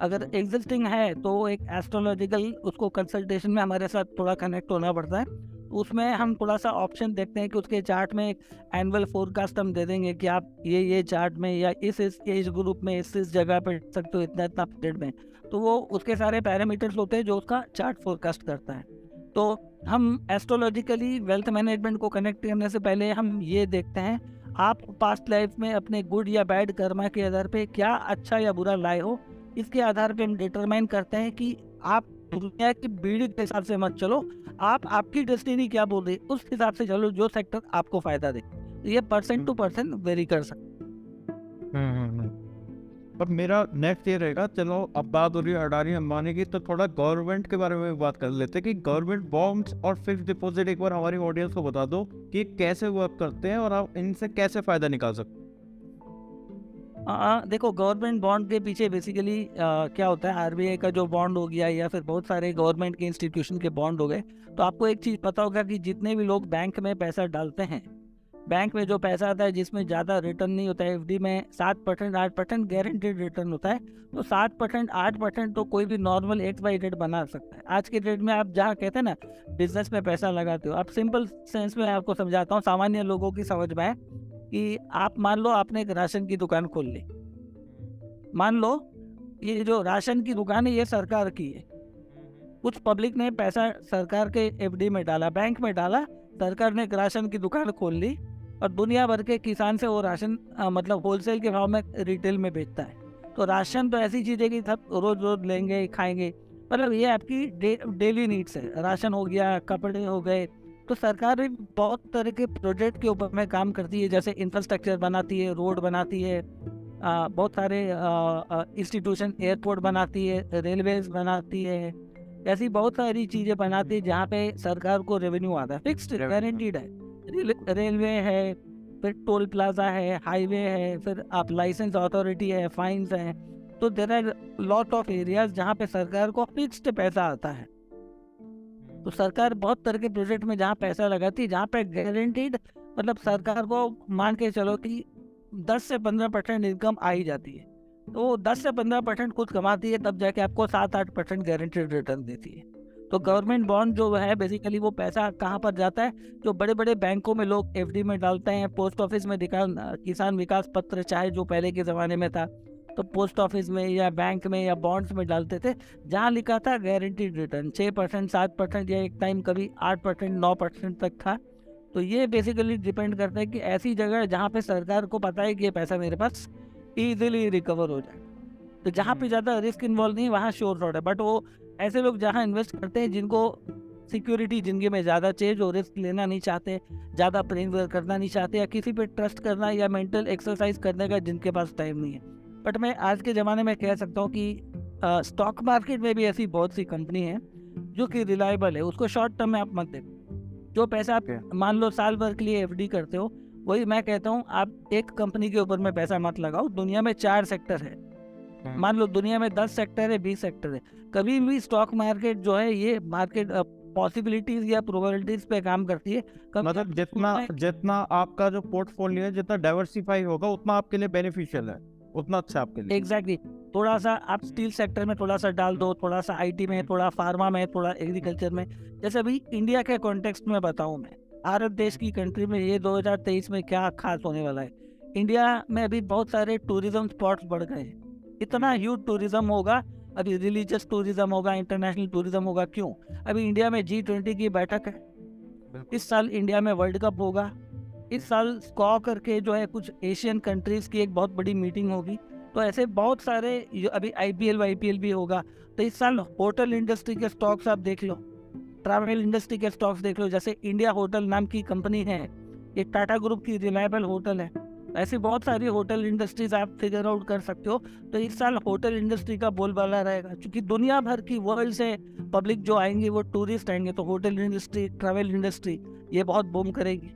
अगर एग्जिस्टिंग है तो एक एस्ट्रोलॉजिकल उसको कंसल्टेशन में हमारे साथ थोड़ा कनेक्ट होना पड़ता है। उसमें हम थोड़ा सा ऑप्शन देखते हैं कि उसके चार्ट में एक एनुअल फोरकास्ट हम दे देंगे कि आप ये ये चार्ट में या इस इस एज ग्रुप में, इस इस जगह पर सकते हो, इतना इतना पीरियड में। तो वो उसके सारे पैरामीटर्स होते हैं जो उसका चार्ट फोरकास्ट करता है। तो हम एस्ट्रोलॉजिकली वेल्थ मैनेजमेंट को कनेक्ट करने से पहले हम ये देखते हैं आप पास्ट लाइफ में अपने गुड या बैड कर्मा के आधार पे क्या अच्छा या बुरा लाए हो? इसके आधार पे हम डिटरमाइन करते हैं कि आप दुनिया की भीड़ के हिसाब से मत चलो आप आपकी डेस्टिनी क्या बोल रही है उस हिसाब से चलो जो सेक्टर आपको फ़ायदा दे। ये परसेंट टू परसेंट वेरी कर सकते हम्म, हम्म, हम्म। पर मेरा नेक्स्ट ये रहेगा चलो अब बात हो रही है अडानी अंबानी की तो थोड़ा गवर्नमेंट के बारे में बात कर लेते हैं कि गवर्नमेंट बॉन्ड्स और फिक्स डिपॉजिट एक बार हमारी ऑडियंस को बता दो कि कैसे वर्क करते हैं और आप इनसे कैसे फ़ायदा निकाल सकते आ, देखो गवर्नमेंट बॉन्ड के पीछे बेसिकली क्या होता है आरबीआई का जो बॉन्ड हो गया या फिर बहुत सारे गवर्नमेंट के इंस्टीट्यूशन के बॉन्ड हो गए तो आपको एक चीज़ पता होगा कि जितने भी लोग बैंक में पैसा डालते हैं बैंक में जो पैसा आता है, जिसमें ज़्यादा रिटर्न नहीं होता है एफडी में सात परसेंट, आठ परसेंट गारंटेड रिटर्न होता है तो सात परसेंट, आठ परसेंट तो कोई भी नॉर्मल एक्स वाई रेट बना सकता है। आज के डेट में आप जहाँ कहते हैं ना बिज़नेस में पैसा लगाते हो, आप सिंपल सेंस में आपको समझाता हूँ, सामान्य लोगों की समझ में है कि आप मान लो आपने एक राशन की दुकान खोल ली। मान लो ये जो राशन की दुकान है, ये सरकार की है। कुछ पब्लिक ने पैसा सरकार के एफडी में डाला, बैंक में डाला, सरकार ने एक राशन की दुकान खोल ली और दुनिया भर के किसान से वो राशन आ, मतलब होलसेल के भाव में रिटेल में बेचता है। तो राशन तो ऐसी चीज़ है कि सब रोज रोज लेंगे खाएँगे मतलब ये आपकी डे, डेली नीड्स है। राशन हो गया कपड़े हो गए तो सरकार भी बहुत तरह के प्रोजेक्ट के ऊपर में काम करती है जैसे इंफ्रास्ट्रक्चर बनाती है रोड बनाती है आ, बहुत सारे इंस्टीट्यूशन एयरपोर्ट बनाती है रेलवेज बनाती है ऐसी बहुत सारी चीज़ें बनाती है जहाँ पे सरकार को रेवेन्यू आता है। फिक्स्ड गारंटीड है। रेल- रेलवे है, फिर टोल प्लाजा है, हाईवे है, फिर आप लाइसेंस अथॉरिटी है, फाइन्स हैं तो there are lot of areas जहाँ पे सरकार को फिक्स्ड पैसा आता है। तो सरकार बहुत तरह के प्रोजेक्ट में जहाँ पैसा लगाती है, जहाँ पे गारंटीड मतलब सरकार को मान के चलो कि 10 से 15 परसेंट इनकम आ ही जाती है। तो वो 10 से 15 परसेंट खुद कमाती है, तब जाके आपको सात आठ परसेंट गारंटीड रिटर्न देती है। तो गवर्नमेंट बॉन्ड जो है बेसिकली वो पैसा कहाँ पर जाता है? जो बड़े बड़े बैंकों में लोग एफडी में डालते हैं पोस्ट ऑफ़िस में किसान विकास पत्र चाहे जो पहले के ज़माने में था तो पोस्ट ऑफ़िस में या बैंक में या बॉन्ड्स में डालते थे जहाँ लिखा था गारंटीड रिटर्न छः परसेंट सात परसेंट या एक टाइम कभी आठ परसेंट नौ परसेंट तक था। तो ये बेसिकली डिपेंड करता है कि ऐसी जगह जहाँ पे सरकार को पता है कि ये पैसा मेरे पास ईजिली रिकवर हो जाए। तो जहाँ पे ज़्यादा रिस्क इन्वॉल्व नहीं वहाँ श्योर शॉट है बट वो ऐसे लोग जहाँ इन्वेस्ट करते हैं जिनको सिक्योरिटी ज़िंदगी में ज़्यादा चाहिए जो रिस्क लेना नहीं चाहते ज़्यादा प्रेम करना नहीं चाहते या किसी पे ट्रस्ट करना या मेंटल एक्सरसाइज करने का जिनके पास टाइम नहीं है। बट मैं आज के ज़माने में कह सकता हूँ कि स्टॉक मार्केट में भी ऐसी बहुत सी कंपनी है जो कि रिलायबल है। उसको शॉर्ट टर्म में आप मत देखो। जो पैसा आप मान लो साल भर के लिए एफडी करते हो वही मैं कहता हूँ आप एक कंपनी के ऊपर में पैसा मत लगाओ। दुनिया में चार सेक्टर है। मान लो दुनिया में दस सेक्टर है बीस सेक्टर है। कभी भी स्टॉक मार्केट जो है ये मार्केट पॉसिबिलिटीज या प्रोबेबिलिटीज पे काम करती है। मतलब जितना जितना आपका जो पोर्टफोलियो है जितना डाइवर्सिफाई होगा उतना आपके लिए बेनिफिशियल है। उतना अच्छा आपके लिए। Exactly exactly. थोड़ा सा आप स्टील सेक्टर में थोड़ा सा डाल दो थोड़ा सा आईटी में थोड़ा फार्मा में थोड़ा एग्रीकल्चर में। जैसे अभी इंडिया के कॉन्टेक्स्ट में बताऊँ मैं भारत देश की कंट्री में ये 2023 में क्या खास होने वाला है? इंडिया में अभी बहुत सारे टूरिज़्म स्पॉट्स बढ़ गए हैं। इतना ह्यूज टूरिज़्म होगा। अभी रिलीजियस टूरिज़्म होगा इंटरनेशनल टूरिज़्म होगा क्यों? अभी इंडिया में जी ट्वेंटी की बैठक है। इस साल इंडिया में वर्ल्ड कप होगा। इस साल स्कॉ करके जो है कुछ एशियन कंट्रीज़ की एक बहुत बड़ी मीटिंग होगी। तो ऐसे बहुत सारे अभी I P L Y P L भी होगा। तो इस साल होटल इंडस्ट्री के स्टॉक्स आप देख लो। ट्रैवल इंडस्ट्री के स्टॉक्स देख लो। जैसे इंडिया होटल नाम की कंपनी है। ये टाटा ग्रुप की रिलायबल होटल है। ऐसी बहुत सारी होटल इंडस्ट्रीज़ आप फिगर आउट कर सकते हो। तो इस साल होटल इंडस्ट्री का बोलबाला रहेगा क्योंकि दुनिया भर की वर्ल्ड से पब्लिक जो आएँगे वो टूरिस्ट आएँगे तो होटल इंडस्ट्री ट्रैवल इंडस्ट्री ये बहुत बूम करेगी।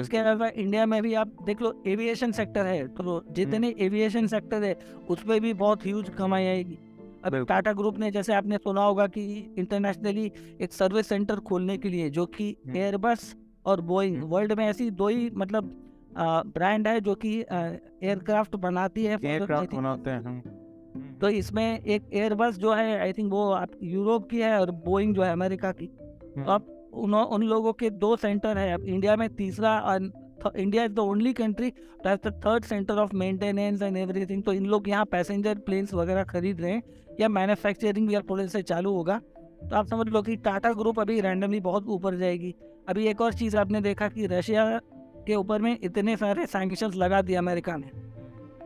इसके अलावा इंडिया में भी आप देख लो एविएशन सेक्टर है तो जितने एविएशन सेक्टर है उसमें भी बहुत ह्यूज कमाई आएगी। अब टाटा ग्रुप ने जैसे आपने सुना होगा कि इंटरनेशनली एक सर्विस सेंटर खोलने के लिए जो कि एयरबस हम्म। और बोइंग वर्ल्ड हम्म। में ऐसी दो ही मतलब ब्रांड है जो कि एयरक्राफ्ट बनाती है एयरक्राफ्ट बनाते हैं। हम्म। तो इसमें एक एयरबस जो है आई थिंक वो आप यूरोप की है और बोइंग जो है अमेरिका की। तो आप उन उन लोगों के दो सेंटर है अब इंडिया में तीसरा India is the only country that the third centre of maintenance and everything. तो इन लोग यहाँ पैसेंजर प्लेन्स वगैरह खरीद रहे हैं या मैन्युफैक्चरिंग या थोड़े से चालू होगा। तो आप समझ लो कि टाटा ग्रुप अभी रैंडमली बहुत ऊपर जाएगी। अभी एक और चीज़ आपने देखा कि रशिया के ऊपर में इतने सारे सैंक्शंस लगा दिए अमेरिका ने।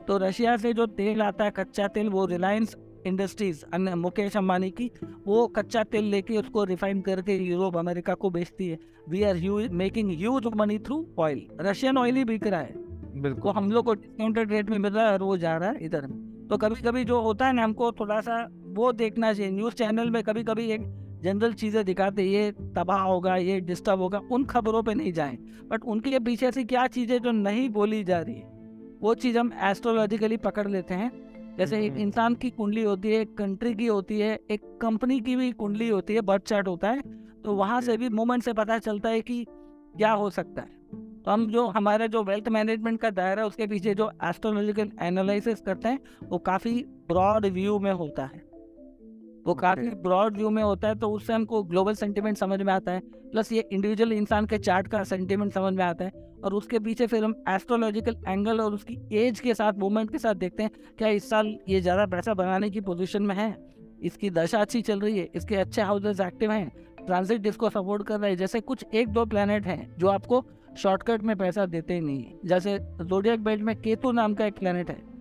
तो रशिया से जो तेल आता है कच्चा तेल वो रिलायंस इंडस्ट्रीज़ मुकेश अंबानी की वो कच्चा तेल लेके उसको रिफाइन करके यूरोप अमेरिका को बेचती है। We are making huge money through oil Russian oil ही बिक रहा है। बिल्कुल। तो हम लोग को डिस्काउंटेड रेट में मिल रहा है और वो जा रहा है इधर। तो कभी कभी जो होता है ना हमको थोड़ा सा वो देखना चाहिए। न्यूज़ चैनल में कभी कभी एक जनरल चीज़ें दिखाते ये तबाह होगा ये डिस्टर्ब होगा उन खबरों पे नहीं जाएँ। बट उनके पीछे से क्या चीज़ें जो नहीं बोली जा रही है? वो चीज़ हम एस्ट्रोलॉजिकली पकड़ लेते हैं। जैसे एक हम्म। इंसान की कुंडली होती है एक कंट्री की होती है एक कंपनी की भी कुंडली होती है बर्थ चार्ट होता है तो वहाँ से भी मोमेंट से पता चलता है कि क्या हो सकता है। तो हम जो हमारा जो वेल्थ मैनेजमेंट का दायरा है उसके पीछे जो एस्ट्रोलॉजिकल एनालिसिस करते हैं वो काफ़ी ब्रॉड व्यू में होता है। वो काफ़ी ब्रॉड व्यू में होता है तो उससे हमको ग्लोबल सेंटिमेंट समझ में आता है प्लस ये इंडिविजुअल इंसान के चार्ट का सेंटिमेंट समझ में आता है और उसके पीछे फिर हम एस्ट्रोलॉजिकल एंगल और उसकी एज के साथ मूवमेंट के साथ देखते हैं क्या इस साल ये ज़्यादा पैसा बनाने की पोजिशन में है इसकी दशा अच्छी चल रही है इसके अच्छे हाउसेज एक्टिव हैं ट्रांजिट इसको सपोर्ट कर रहे हैं जैसे कुछ एक दो प्लानट हैं जो आपको शॉर्टकट में पैसा देते ही नहीं जैसे जोडियक बेल्ट में केतु नाम का एक प्लानट है।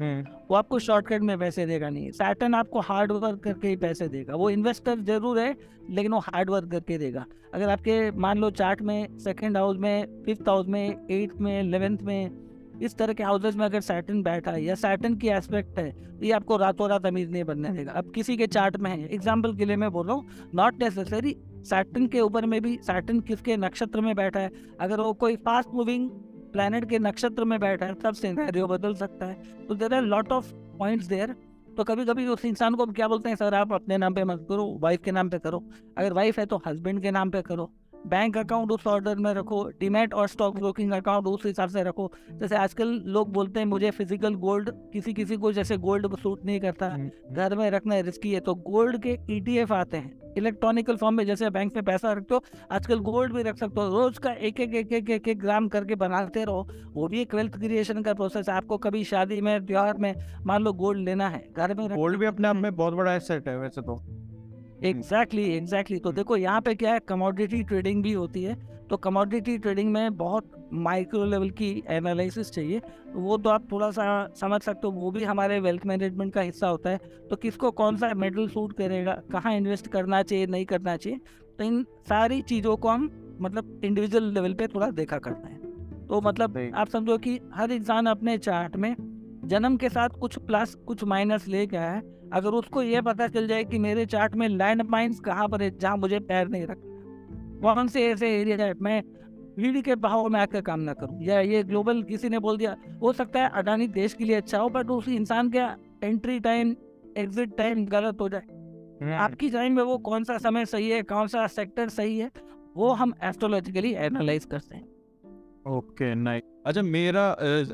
वो आपको शॉर्टकट में पैसे देगा नहीं। सैटन आपको हार्ड वर्क करके ही पैसे देगा। वो इन्वेस्टर ज़रूर है, लेकिन वो हार्ड वर्क करके देगा। अगर आपके, मान लो चार्ट में सेकेंड हाउस में फिफ्थ हाउस में एट्थ में इलेवेंथ में, इस तरह के हाउसेज में अगर सैटन बैठा है, या सैटन की एस्पेक्ट है तो ये आपको रातों रात अमीर नहीं बनने देगा। अब किसी के चार्ट में है एग्ज़ाम्पल के लिए मैं बोल रहा हूँ नॉट नेसेसरी सैटन के ऊपर में भी सैटन किसके नक्षत्र में बैठा है, अगर वो कोई फास्ट मूविंग प्लैनेट के नक्षत्र में बैठा है, तब सिनेरियो बदल सकता है। तो there are lot of points there तो कभी कभी उस इंसान को क्या बोलते हैं, सर, आप अपने नाम पे मत करो वाइफ के नाम पे करो। अगर वाइफ है तो हस्बैंड के नाम पे करो। बैंक अकाउंट उस ऑर्डर में रखो डिमेट और स्टॉक ब्रोकिंग अकाउंट उस हिसाब से रखो। जैसे आजकल लोग बोलते हैं मुझे फ़िज़िकल गोल्ड किसी किसी को जैसे गोल्ड सूट नहीं करता। हम्म, हम्म। घर में रखना रिस्की है तो गोल्ड के ईटीएफ आते हैं। इलेक्ट्रॉनिकल फॉर्म में जैसे बैंक में पैसा रखते हो आजकल गोल्ड भी रख सकते हो। रोज का एक एक एक एक एक, एक ग्राम करके बनाते रहो। वो भी एक वेल्थ क्रिएशन का प्रोसेस है। आपको कभी शादी में त्योहार में मान लो गोल्ड लेना है घर में गोल्ड भी अपने आप में बहुत बड़ा एसेट है वैसे तो। एग्जैक्टली एग्जैक्टली तो देखो यहाँ पे क्या है कमोडिटी ट्रेडिंग भी होती है तो कमोडिटी ट्रेडिंग में बहुत माइक्रो लेवल की एनालिसिस चाहिए। वो तो आप थोड़ा सा समझ सकते हो वो भी हमारे वेल्थ मैनेजमेंट का हिस्सा होता है। तो किसको कौन सा मेडल सूट करेगा कहाँ इन्वेस्ट करना चाहिए नहीं करना चाहिए तो इन सारी चीज़ों को हम मतलब इंडिविजुअल लेवल पे थोड़ा देखा करते हैं। तो मतलब आप समझो कि हर इंसान अपने चार्ट में जन्म के साथ कुछ प्लस कुछ माइनस ले गया है अगर उसको ये पता चल जाए कि मेरे चार्ट में लैंड माइन्स कहाँ पर है जहाँ मुझे पैर नहीं रख कौन से ऐसे एरिया है मैं भीड़ के बहाव में आकर काम ना करूँ? या ये ग्लोबल किसी ने बोल दिया हो सकता है अडानी देश के लिए अच्छा हो बट उस इंसान का एंट्री टाइम एग्जिट टाइम गलत हो जाए। हम्म। आपकी टाइम में वो कौन सा समय सही है कौन सा सेक्टर सही है वो हम एस्ट्रोलॉजिकली एनालाइज करते हैं। ओके नाइस अच्छा मेरा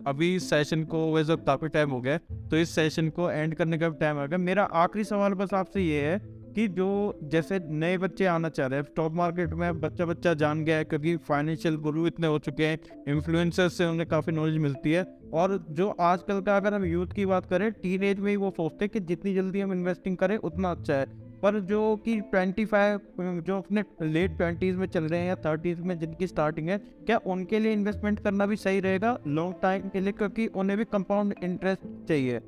अभी सेशन को वैसे काफ़ी टाइम हो गया तो इस सेशन को एंड करने का टाइम आ गया। मेरा आखिरी सवाल बस आपसे ये है कि जो जैसे नए बच्चे आना चाह रहे हैं स्टॉक मार्केट में बच्चा बच्चा जान गया है, क्योंकि फाइनेंशियल गुरु इतने हो चुके हैं इन्फ्लुएंसर्स से उन्हें काफ़ी नॉलेज मिलती है, और जो आजकल का अगर हम यूथ की बात करें टीन एज में ही वो सोचते हैं कि जितनी जल्दी हम इन्वेस्टिंग करें, उतना अच्छा है। पर जो कि ट्वेंटी फाइव, जो अपने लेट ट्वेंटीज़ में चल रहे हैं या थर्टीज़ में जिनकी स्टार्टिंग है, क्या उनके लिए इन्वेस्टमेंट करना भी सही रहेगा लॉन्ग टाइम के लिए? क्योंकि उन्हें भी कंपाउंड इंटरेस्ट चाहिए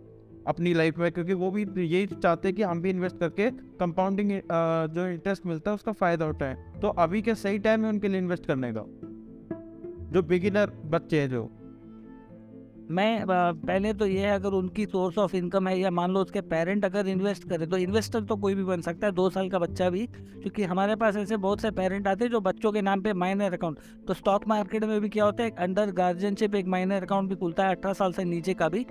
अपनी लाइफ में, क्योंकि वो भी यही चाहते हैं कि हम भी इन्वेस्ट करके कंपाउंडिंग जो इंटरेस्ट मिलता है उसका फ़ायदा उठाएँ। तो अभी क्या सही टाइम है उनके लिए इन्वेस्ट करने का। जो बिगिनर बच्चे हैं जो। मैं पहले तो ये है, अगर उनकी सोर्स ऑफ़ इनकम है या मान लो उसके पेरेंट अगर इन्वेस्ट करें तो इन्वेस्टर तो कोई भी बन सकता है, दो साल का बच्चा भी, क्योंकि हमारे पास ऐसे बहुत से पेरेंट आते हैं जो बच्चों के नाम पे माइनर अकाउंट तो स्टॉक मार्केट में भी क्या होता है अंडर गार्जियनशिप एक माइनर अकाउंट भी खुलता है, अठारह साल से नीचे का भी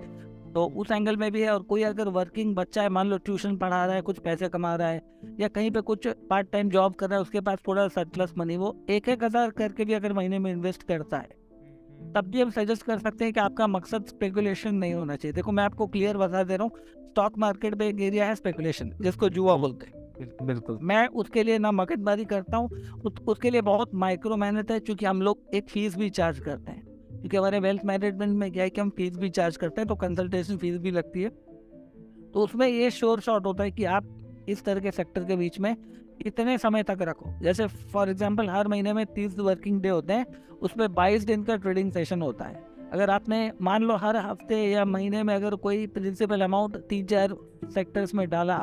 तो उस एंगल में भी है, और कोई अगर वर्किंग बच्चा है, मान लो ट्यूशन पढ़ा रहा है, कुछ पैसे कमा रहा है, या कहीं पे कुछ पार्ट टाइम जॉब कर रहा है, उसके पास थोड़ा सरप्लस मनी वो एक एक हज़ार करके भी अगर महीने में इन्वेस्ट करता है तब भी हम सजेस्ट कर सकते हैं कि आपका मकसद स्पेकुलेशन नहीं होना चाहिए। देखो मैं आपको क्लियर बता दे रहा हूँ स्टॉक मार्केट में एक एरिया है स्पेकुलेशन जिसको जुआ बोलते हैं। बिल्कुल। मैं उसके लिए ना मगजबारी करता हूँ उस, उसके लिए बहुत माइक्रो मेहनत है क्योंकि हम लोग एक फ़ीस भी चार्ज करते हैं। क्योंकि हमारे वेल्थ मैनेजमेंट में क्या है कि हम फ़ीस भी चार्ज करते हैं तो कंसल्टेशन फ़ीस भी लगती है। तो उसमें ये श्योर शॉर्ट होता है कि आप इस तरह के सेक्टर के बीच में इतने समय तक रखो। जैसे फॉर एग्ज़ाम्पल हर महीने में तीस वर्किंग डे होते हैं, उसमें बाईस दिन का ट्रेडिंग सेशन होता है। अगर आपने, मान लो हर हफ़्ते या महीने में अगर कोई प्रिंसिपल अमाउंट तीन चार सेक्टर्स में डाला,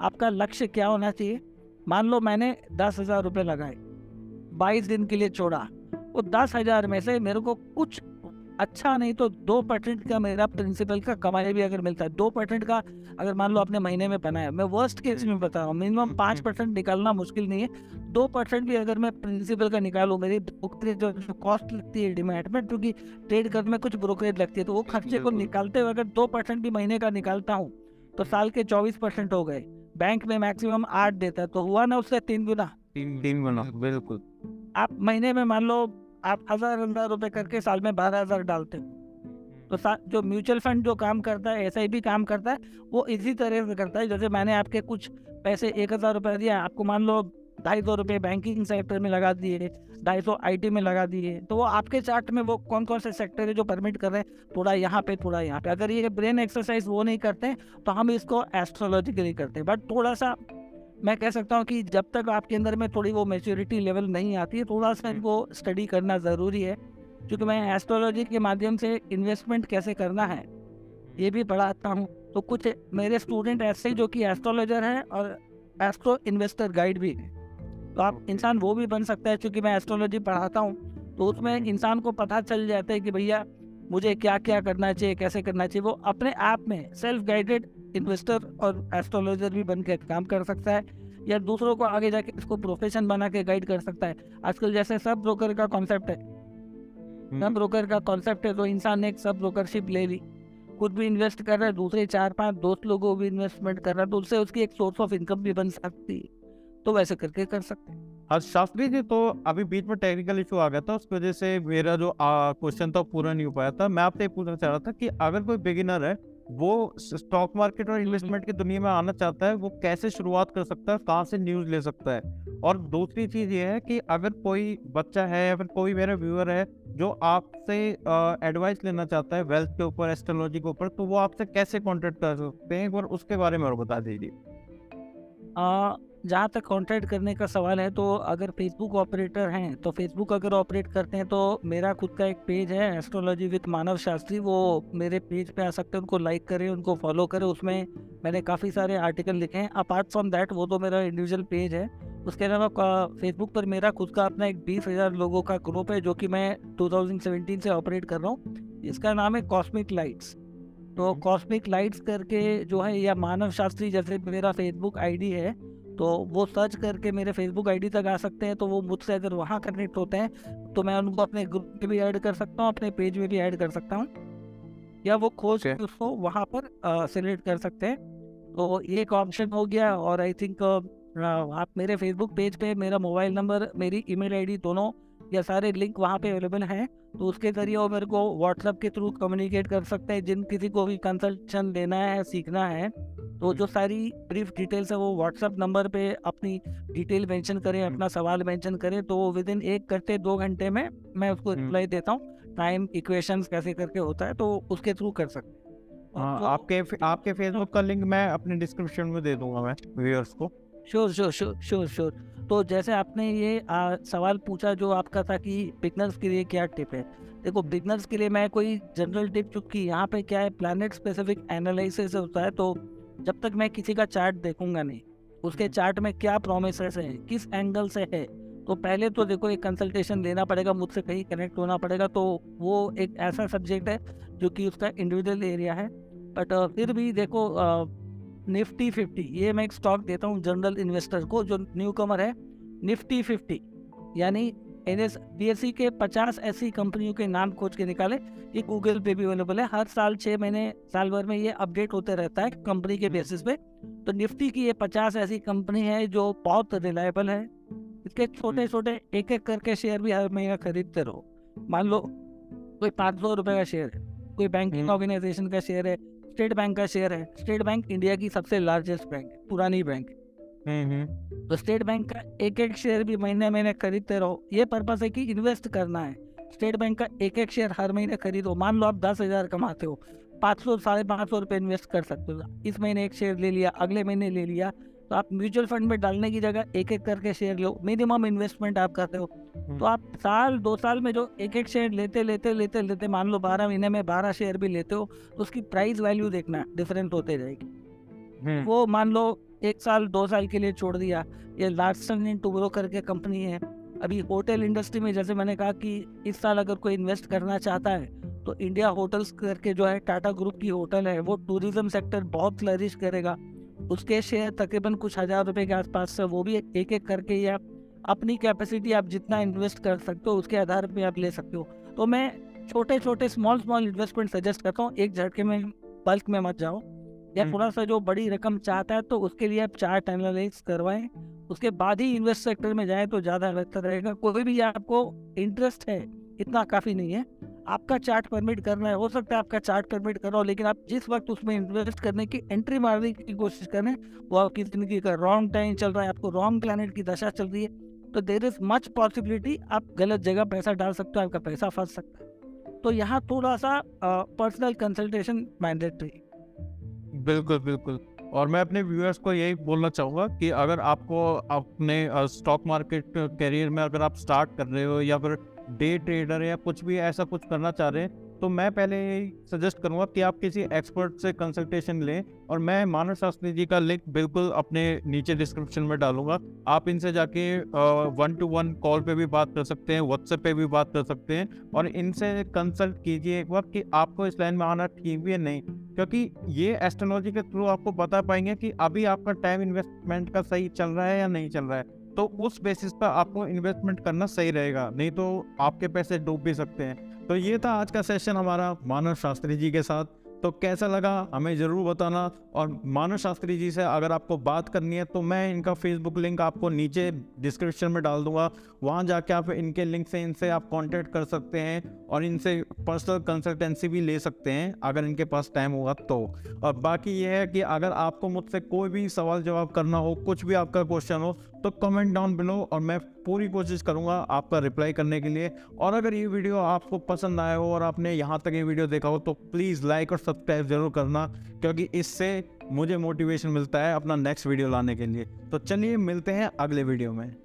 आपका लक्ष्य क्या होना चाहिए? मान लो मैंने दस हज़ार रुपये लगाए, बाईस दिन के लिए छोड़ा, वो दस हज़ार में से मेरे को कुछ अच्छा नहीं तो दो परसेंट का मेरा प्रिंसिपल का कमाई भी अगर मिलता है दो परसेंट का अगर मान लो आपने महीने में बनाया मैं वर्स्ट केस में बता रहा हूँ मिनिमम पाँच परसेंट निकालना मुश्किल नहीं है। दो परसेंट भी अगर मैं प्रिंसिपल का निकालूँ मेरी ब्रोकरेज जो कॉस्ट लगती है डिमेट में क्योंकि ट्रेड करने में कुछ ब्रोकरेज लगती है तो वो खर्चे को निकालते हुए अगर दो परसेंट भी महीने का निकालता हूँ तो साल के चौबीस परसेंट हो गए। बैंक में मैक्सिमम आठ देता है तो हुआ ना उससे तीन गुना। तीन तीन गुना बिल्कुल। आप महीने में मान लो आप हज़ार हज़ार रुपये करके साल में बारह हज़ार डालते हो। तो जो म्यूचुअल फंड जो काम करता है, ऐसा भी काम करता है, वो इसी तरह से करता है, जैसे मैंने आपके कुछ पैसे एक हज़ार रुपये दिया आपको मान लो ढाई सौ रुपये बैंकिंग सेक्टर में लगा दिए, ढाई सौ आई में लगा दिए तो वो आपके चार्ट में वो कौन कौन से सेक्टर है जो परमिट कर रहे हैं, थोड़ा यहाँ पे, थोड़ा यहाँ पे। अगर ये ब्रेन एक्सरसाइज वो नहीं करते तो हम इसको एस्ट्रोलॉजिकली करते हैं। बट थोड़ा सा मैं कह सकता हूँ कि जब तक आपके अंदर में थोड़ी वो मेच्योरिटी लेवल नहीं आती है थोड़ा सा इनको स्टडी करना ज़रूरी है। क्योंकि मैं एस्ट्रोलॉजी के माध्यम से इन्वेस्टमेंट कैसे करना है ये भी पढ़ाता हूँ। तो कुछ मेरे स्टूडेंट ऐसे जो कि एस्ट्रोलॉजर हैं और एस्ट्रो इन्वेस्टर गाइड भी हैं। तो आप इंसान वो भी बन सकता है क्योंकि मैं एस्ट्रोलॉजी पढ़ाता हूँ। तो उसमें इंसान को पता चल जाता है कि भैया मुझे क्या क्या करना चाहिए कैसे करना चाहिए वो अपने आप में सेल्फ गाइडेड इन्वेस्टर और एस्ट्रोलॉजर भी बन के काम कर सकता है या दूसरों को आगे जाके इसको प्रोफेशन बना के गाइड कर सकता है। आजकल जैसे सब ब्रोकर का कॉन्सेप्ट है। सब हम्म। ब्रोकर का कॉन्सेप्ट है तो इंसान ने एक सब ब्रोकरशिप ले ली। खुद भी इन्वेस्ट कर रहा है दूसरे चार पाँच दोस्त लोगों को भी इन्वेस्टमेंट कर रहा है तो उससे उसकी एक सोर्स ऑफ़ इनकम भी बन सकती है। तो वैसे करके कर सकते हैं। हाँ शास्त्री जी तो अभी बीच में टेक्निकल इशू आ गया था उसकी वजह से मेरा जो क्वेश्चन था पूरा नहीं हो पाया था। मैं आपसे पूछना चाह रहा था कि अगर कोई बिगिनर है वो स्टॉक मार्केट और इन्वेस्टमेंट की दुनिया में आना चाहता है, वो कैसे शुरुआत कर सकता है, कहाँ से न्यूज़ ले सकता है? और दूसरी चीज़ ये है कि अगर कोई बच्चा है या फिर कोई मेरा व्यूअर है, जो आपसे एडवाइस लेना चाहता है वेल्थ के ऊपर एस्ट्रोलॉजी के ऊपर तो वो आपसे कैसे कॉन्टेक्ट कर सकते हैं बार उसके बारे में और बता दीजिए। जहाँ तक कॉन्टैक्ट करने का सवाल है तो अगर फेसबुक ऑपरेटर हैं तो फेसबुक अगर ऑपरेट करते हैं तो मेरा खुद का एक पेज है एस्ट्रोलॉजी विद मानव शास्त्री वो मेरे पेज पे आ सकते हैं उनको लाइक करें उनको फॉलो करें उसमें मैंने काफ़ी सारे आर्टिकल लिखे हैं। अपार्ट फ्रॉम दैट वो तो मेरा इंडिविजुअल पेज है। उसके अलावा फेसबुक पर मेरा खुद का अपना एक बीस हज़ार लोगों का ग्रुप है जो कि मैं टू से ऑपरेट कर रहा हूँ। इसका नाम है कॉस्मिक लाइट्स तो कॉस्मिक लाइट्स करके जो है या मानव शास्त्री जैसे मेरा फेसबुक आईडी है तो वो सर्च करके मेरे फेसबुक आईडी तक आ सकते हैं तो वो मुझसे अगर वहाँ कनेक्ट होते हैं तो मैं उनको अपने ग्रुप में भी ऐड कर सकता हूँ अपने पेज में भी ऐड कर सकता हूँ। या वो खोज के उसको वहाँ पर सेलेक्ट कर सकते हैं। तो एक ऑप्शन हो गया और आई थिंक आप मेरे फेसबुक पेज पे मेरा मोबाइल नंबर मेरी ईमेल आईडी दोनों या सारे लिंक वहाँ पे अवेलेबल हैं तो उसके ज़रिए वो मेरे को व्हाट्सएप के थ्रू कम्युनिकेट कर सकते हैं। जिन किसी को भी कंसल्टेशन लेना है सीखना है तो जो सारी ब्रीफ डिटेल्स है वो व्हाट्सएप नंबर पे अपनी डिटेल मेंशन करें अपना सवाल मेंशन करें तो विद इन एक घंटे दो घंटे में मैं उसको रिप्लाई देता हूँ। टाइम इक्वेशन कैसे करके होता है तो उसके थ्रू कर सकते हाँ, तो, आपके आपके फेसबुक का लिंक मैं अपने डिस्क्रिप्शन में दे दूँगा मैं व्यूअर्स को। Sure sure sure sure sure तो जैसे आपने ये आ, सवाल पूछा जो आपका था कि बिगनर्स के लिए क्या टिप है? देखो बिगनर्स के लिए मैं कोई जनरल टिप चूँकि यहाँ पे क्या है प्लानट स्पेसिफिक एनालिसिस होता है तो जब तक मैं किसी का चार्ट देखूँगा नहीं उसके चार्ट में क्या प्रोमिस है किस एंगल से है तो पहले तो देखो एक कंसल्टेशन लेना पड़ेगा मुझसे कहीं कनेक्ट होना पड़ेगा तो वो एक ऐसा सब्जेक्ट है जो कि उसका इंडिविजुअल एरिया है। बट फिर भी देखो निफ्टी फिफ्टी ये मैं एक स्टॉक देता हूँ जनरल इन्वेस्टर को जो न्यू कमर है निफ्टी फिफ्टी। यानी N S B S C के पचास ऐसी कंपनियों के नाम खोज के निकाले ये गूगल पे भी अवेलेबल है। हर साल छः महीने साल भर में ये अपडेट होते रहता है कंपनी के बेसिस पे। तो निफ्टी की ये पचास ऐसी कंपनी है जो बहुत रिलायबल है। इसके छोटे छोटे एक एक करके शेयर भी हर महीना खरीदते रहो। मान लो कोई पाँच सौ रुपये का शेयर है कोई बैंकिंग ऑर्गेनाइजेशन का शेयर है स्टेट बैंक का शेयर है। स्टेट बैंक इंडिया की सबसे लार्जेस्ट बैंक है पुरानी बैंक है। तो स्टेट बैंक का एक एक शेयर भी महीने महीने खरीदते रहो। ये पर्पज है कि इन्वेस्ट करना है। स्टेट बैंक का एक एक शेयर हर महीने खरीदो। मान लो आप दस हज़ार कमाते हो। पाँच सौ साढ़े पाँच सौ रुपये इन्वेस्ट कर सकते हो। इस महीने एक शेयर ले लिया अगले महीने ले लिया। तो आप म्यूचुअल फंड में डालने की जगह एक एक करके शेयर लो। मिनिमम इन्वेस्टमेंट आप करते हो। हम्म। तो आप साल दो साल में जो एक एक शेयर लेते लेते लेते लेते मान लो बारह महीने में बारह शेयर भी लेते हो तो उसकी प्राइस वैल्यू देखना डिफरेंट होते जाएगी। हम्म। वो मान लो एक साल दो साल के लिए छोड़ दिया। ये लार्सन इन टूब्रो करके कंपनी है। अभी होटल इंडस्ट्री में जैसे मैंने कहा कि इस साल अगर कोई इन्वेस्ट करना चाहता है तो इंडिया होटल्स करके जो है टाटा ग्रुप की होटल है वो टूरिज़्म सेक्टर बहुत फ्लरिश करेगा। उसके शेयर तकरीबन कुछ हज़ार रुपए के आसपास से वो भी एक एक करके या अपनी कैपेसिटी आप जितना इन्वेस्ट कर सकते हो उसके आधार पर आप ले सकते हो। तो मैं छोटे छोटे स्मॉल स्मॉल इन्वेस्टमेंट सजेस्ट करता हूँ एक झटके में बल्क में मत जाओ। या थोड़ा सा जो बड़ी रकम चाहता है तो उसके लिए आप चार्ट एनालिस करवाएँ। उसके बाद ही इन्वेस्ट सेक्टर में जाएँ तो ज़्यादा बेहतर रहेगा। कोई भी आपको इंटरेस्ट है इतना काफ़ी नहीं है। आपका चार्ट परमिट करना है, हो सकता है आपका चार्ट परमिट करो, लेकिन आप जिस वक्त उसमें इन्वेस्ट करने की एंट्री मारने की कोशिश करें वो आपकी ज़िंदगी का रॉन्ग टाइम चल रहा है, आपको रॉन्ग प्लानट की दशा चल रही है तो देर इज़ मच पॉसिबिलिटी आप गलत जगह पैसा डाल सकते हो, आपका पैसा फंस सकता है। तो यहाँ थोड़ा सा पर्सनल कंसल्टेशन मैंडेटरी बिल्कुल बिल्कुल। और मैं अपने व्यूअर्स को यही बोलना चाहूँगा कि अगर आपको अपने स्टॉक मार्केट करियर में अगर आप स्टार्ट कर रहे हो या फिर डे ट्रेडर या कुछ भी ऐसा कुछ करना चाह रहे हैं तो मैं पहले यही सजेस्ट करूँगा कि आप किसी एक्सपर्ट से कंसल्टेशन लें और मैं मानव शास्त्री जी का लिंक बिल्कुल अपने नीचे डिस्क्रिप्शन में डालूँगा। आप इनसे जाके वन टू वन कॉल पे भी बात कर सकते हैं व्हाट्सएप पे भी बात कर सकते हैं और इनसे कंसल्ट कीजिए एक बार कि आपको इस लाइन में आना ठीक भी है नहीं। क्योंकि ये एस्ट्रोलॉजी के थ्रू आपको बता पाएँगे कि अभी आपका टाइम इन्वेस्टमेंट का सही चल रहा है या नहीं चल रहा है। तो उस बेसिस पर आपको इन्वेस्टमेंट करना सही रहेगा, नहीं तो आपके पैसे डूब भी सकते हैं। तो ये था आज का सेशन हमारा मानव शास्त्री जी के साथ। तो कैसा लगा? हमें ज़रूर बताना। और मानव शास्त्री जी से अगर आपको बात करनी है तो मैं इनका फेसबुक लिंक आपको नीचे डिस्क्रिप्शन में डाल दूँगा। वहाँ जाके आप इनके लिंक से इनसे आप कांटेक्ट कर सकते हैं और इनसे पर्सनल कंसल्टेंसी भी ले सकते हैं, अगर इनके पास टाइम होगा तो। और बाकी ये है कि अगर आपको मुझसे कोई भी सवाल जवाब करना हो, कुछ भी आपका क्वेश्चन हो तो कमेंट डाउन बिलो और मैं पूरी कोशिश करूँगा आपका रिप्लाई करने के लिए। और अगर ये वीडियो आपको पसंद आया हो और आपने यहाँ तक ये वीडियो देखा हो तो प्लीज़ लाइक और सब्सक्राइब ज़रूर करना, क्योंकि इससे मुझे मोटिवेशन मिलता है अपना नेक्स्ट वीडियो लाने के लिए। तो चलिए मिलते हैं अगले वीडियो में।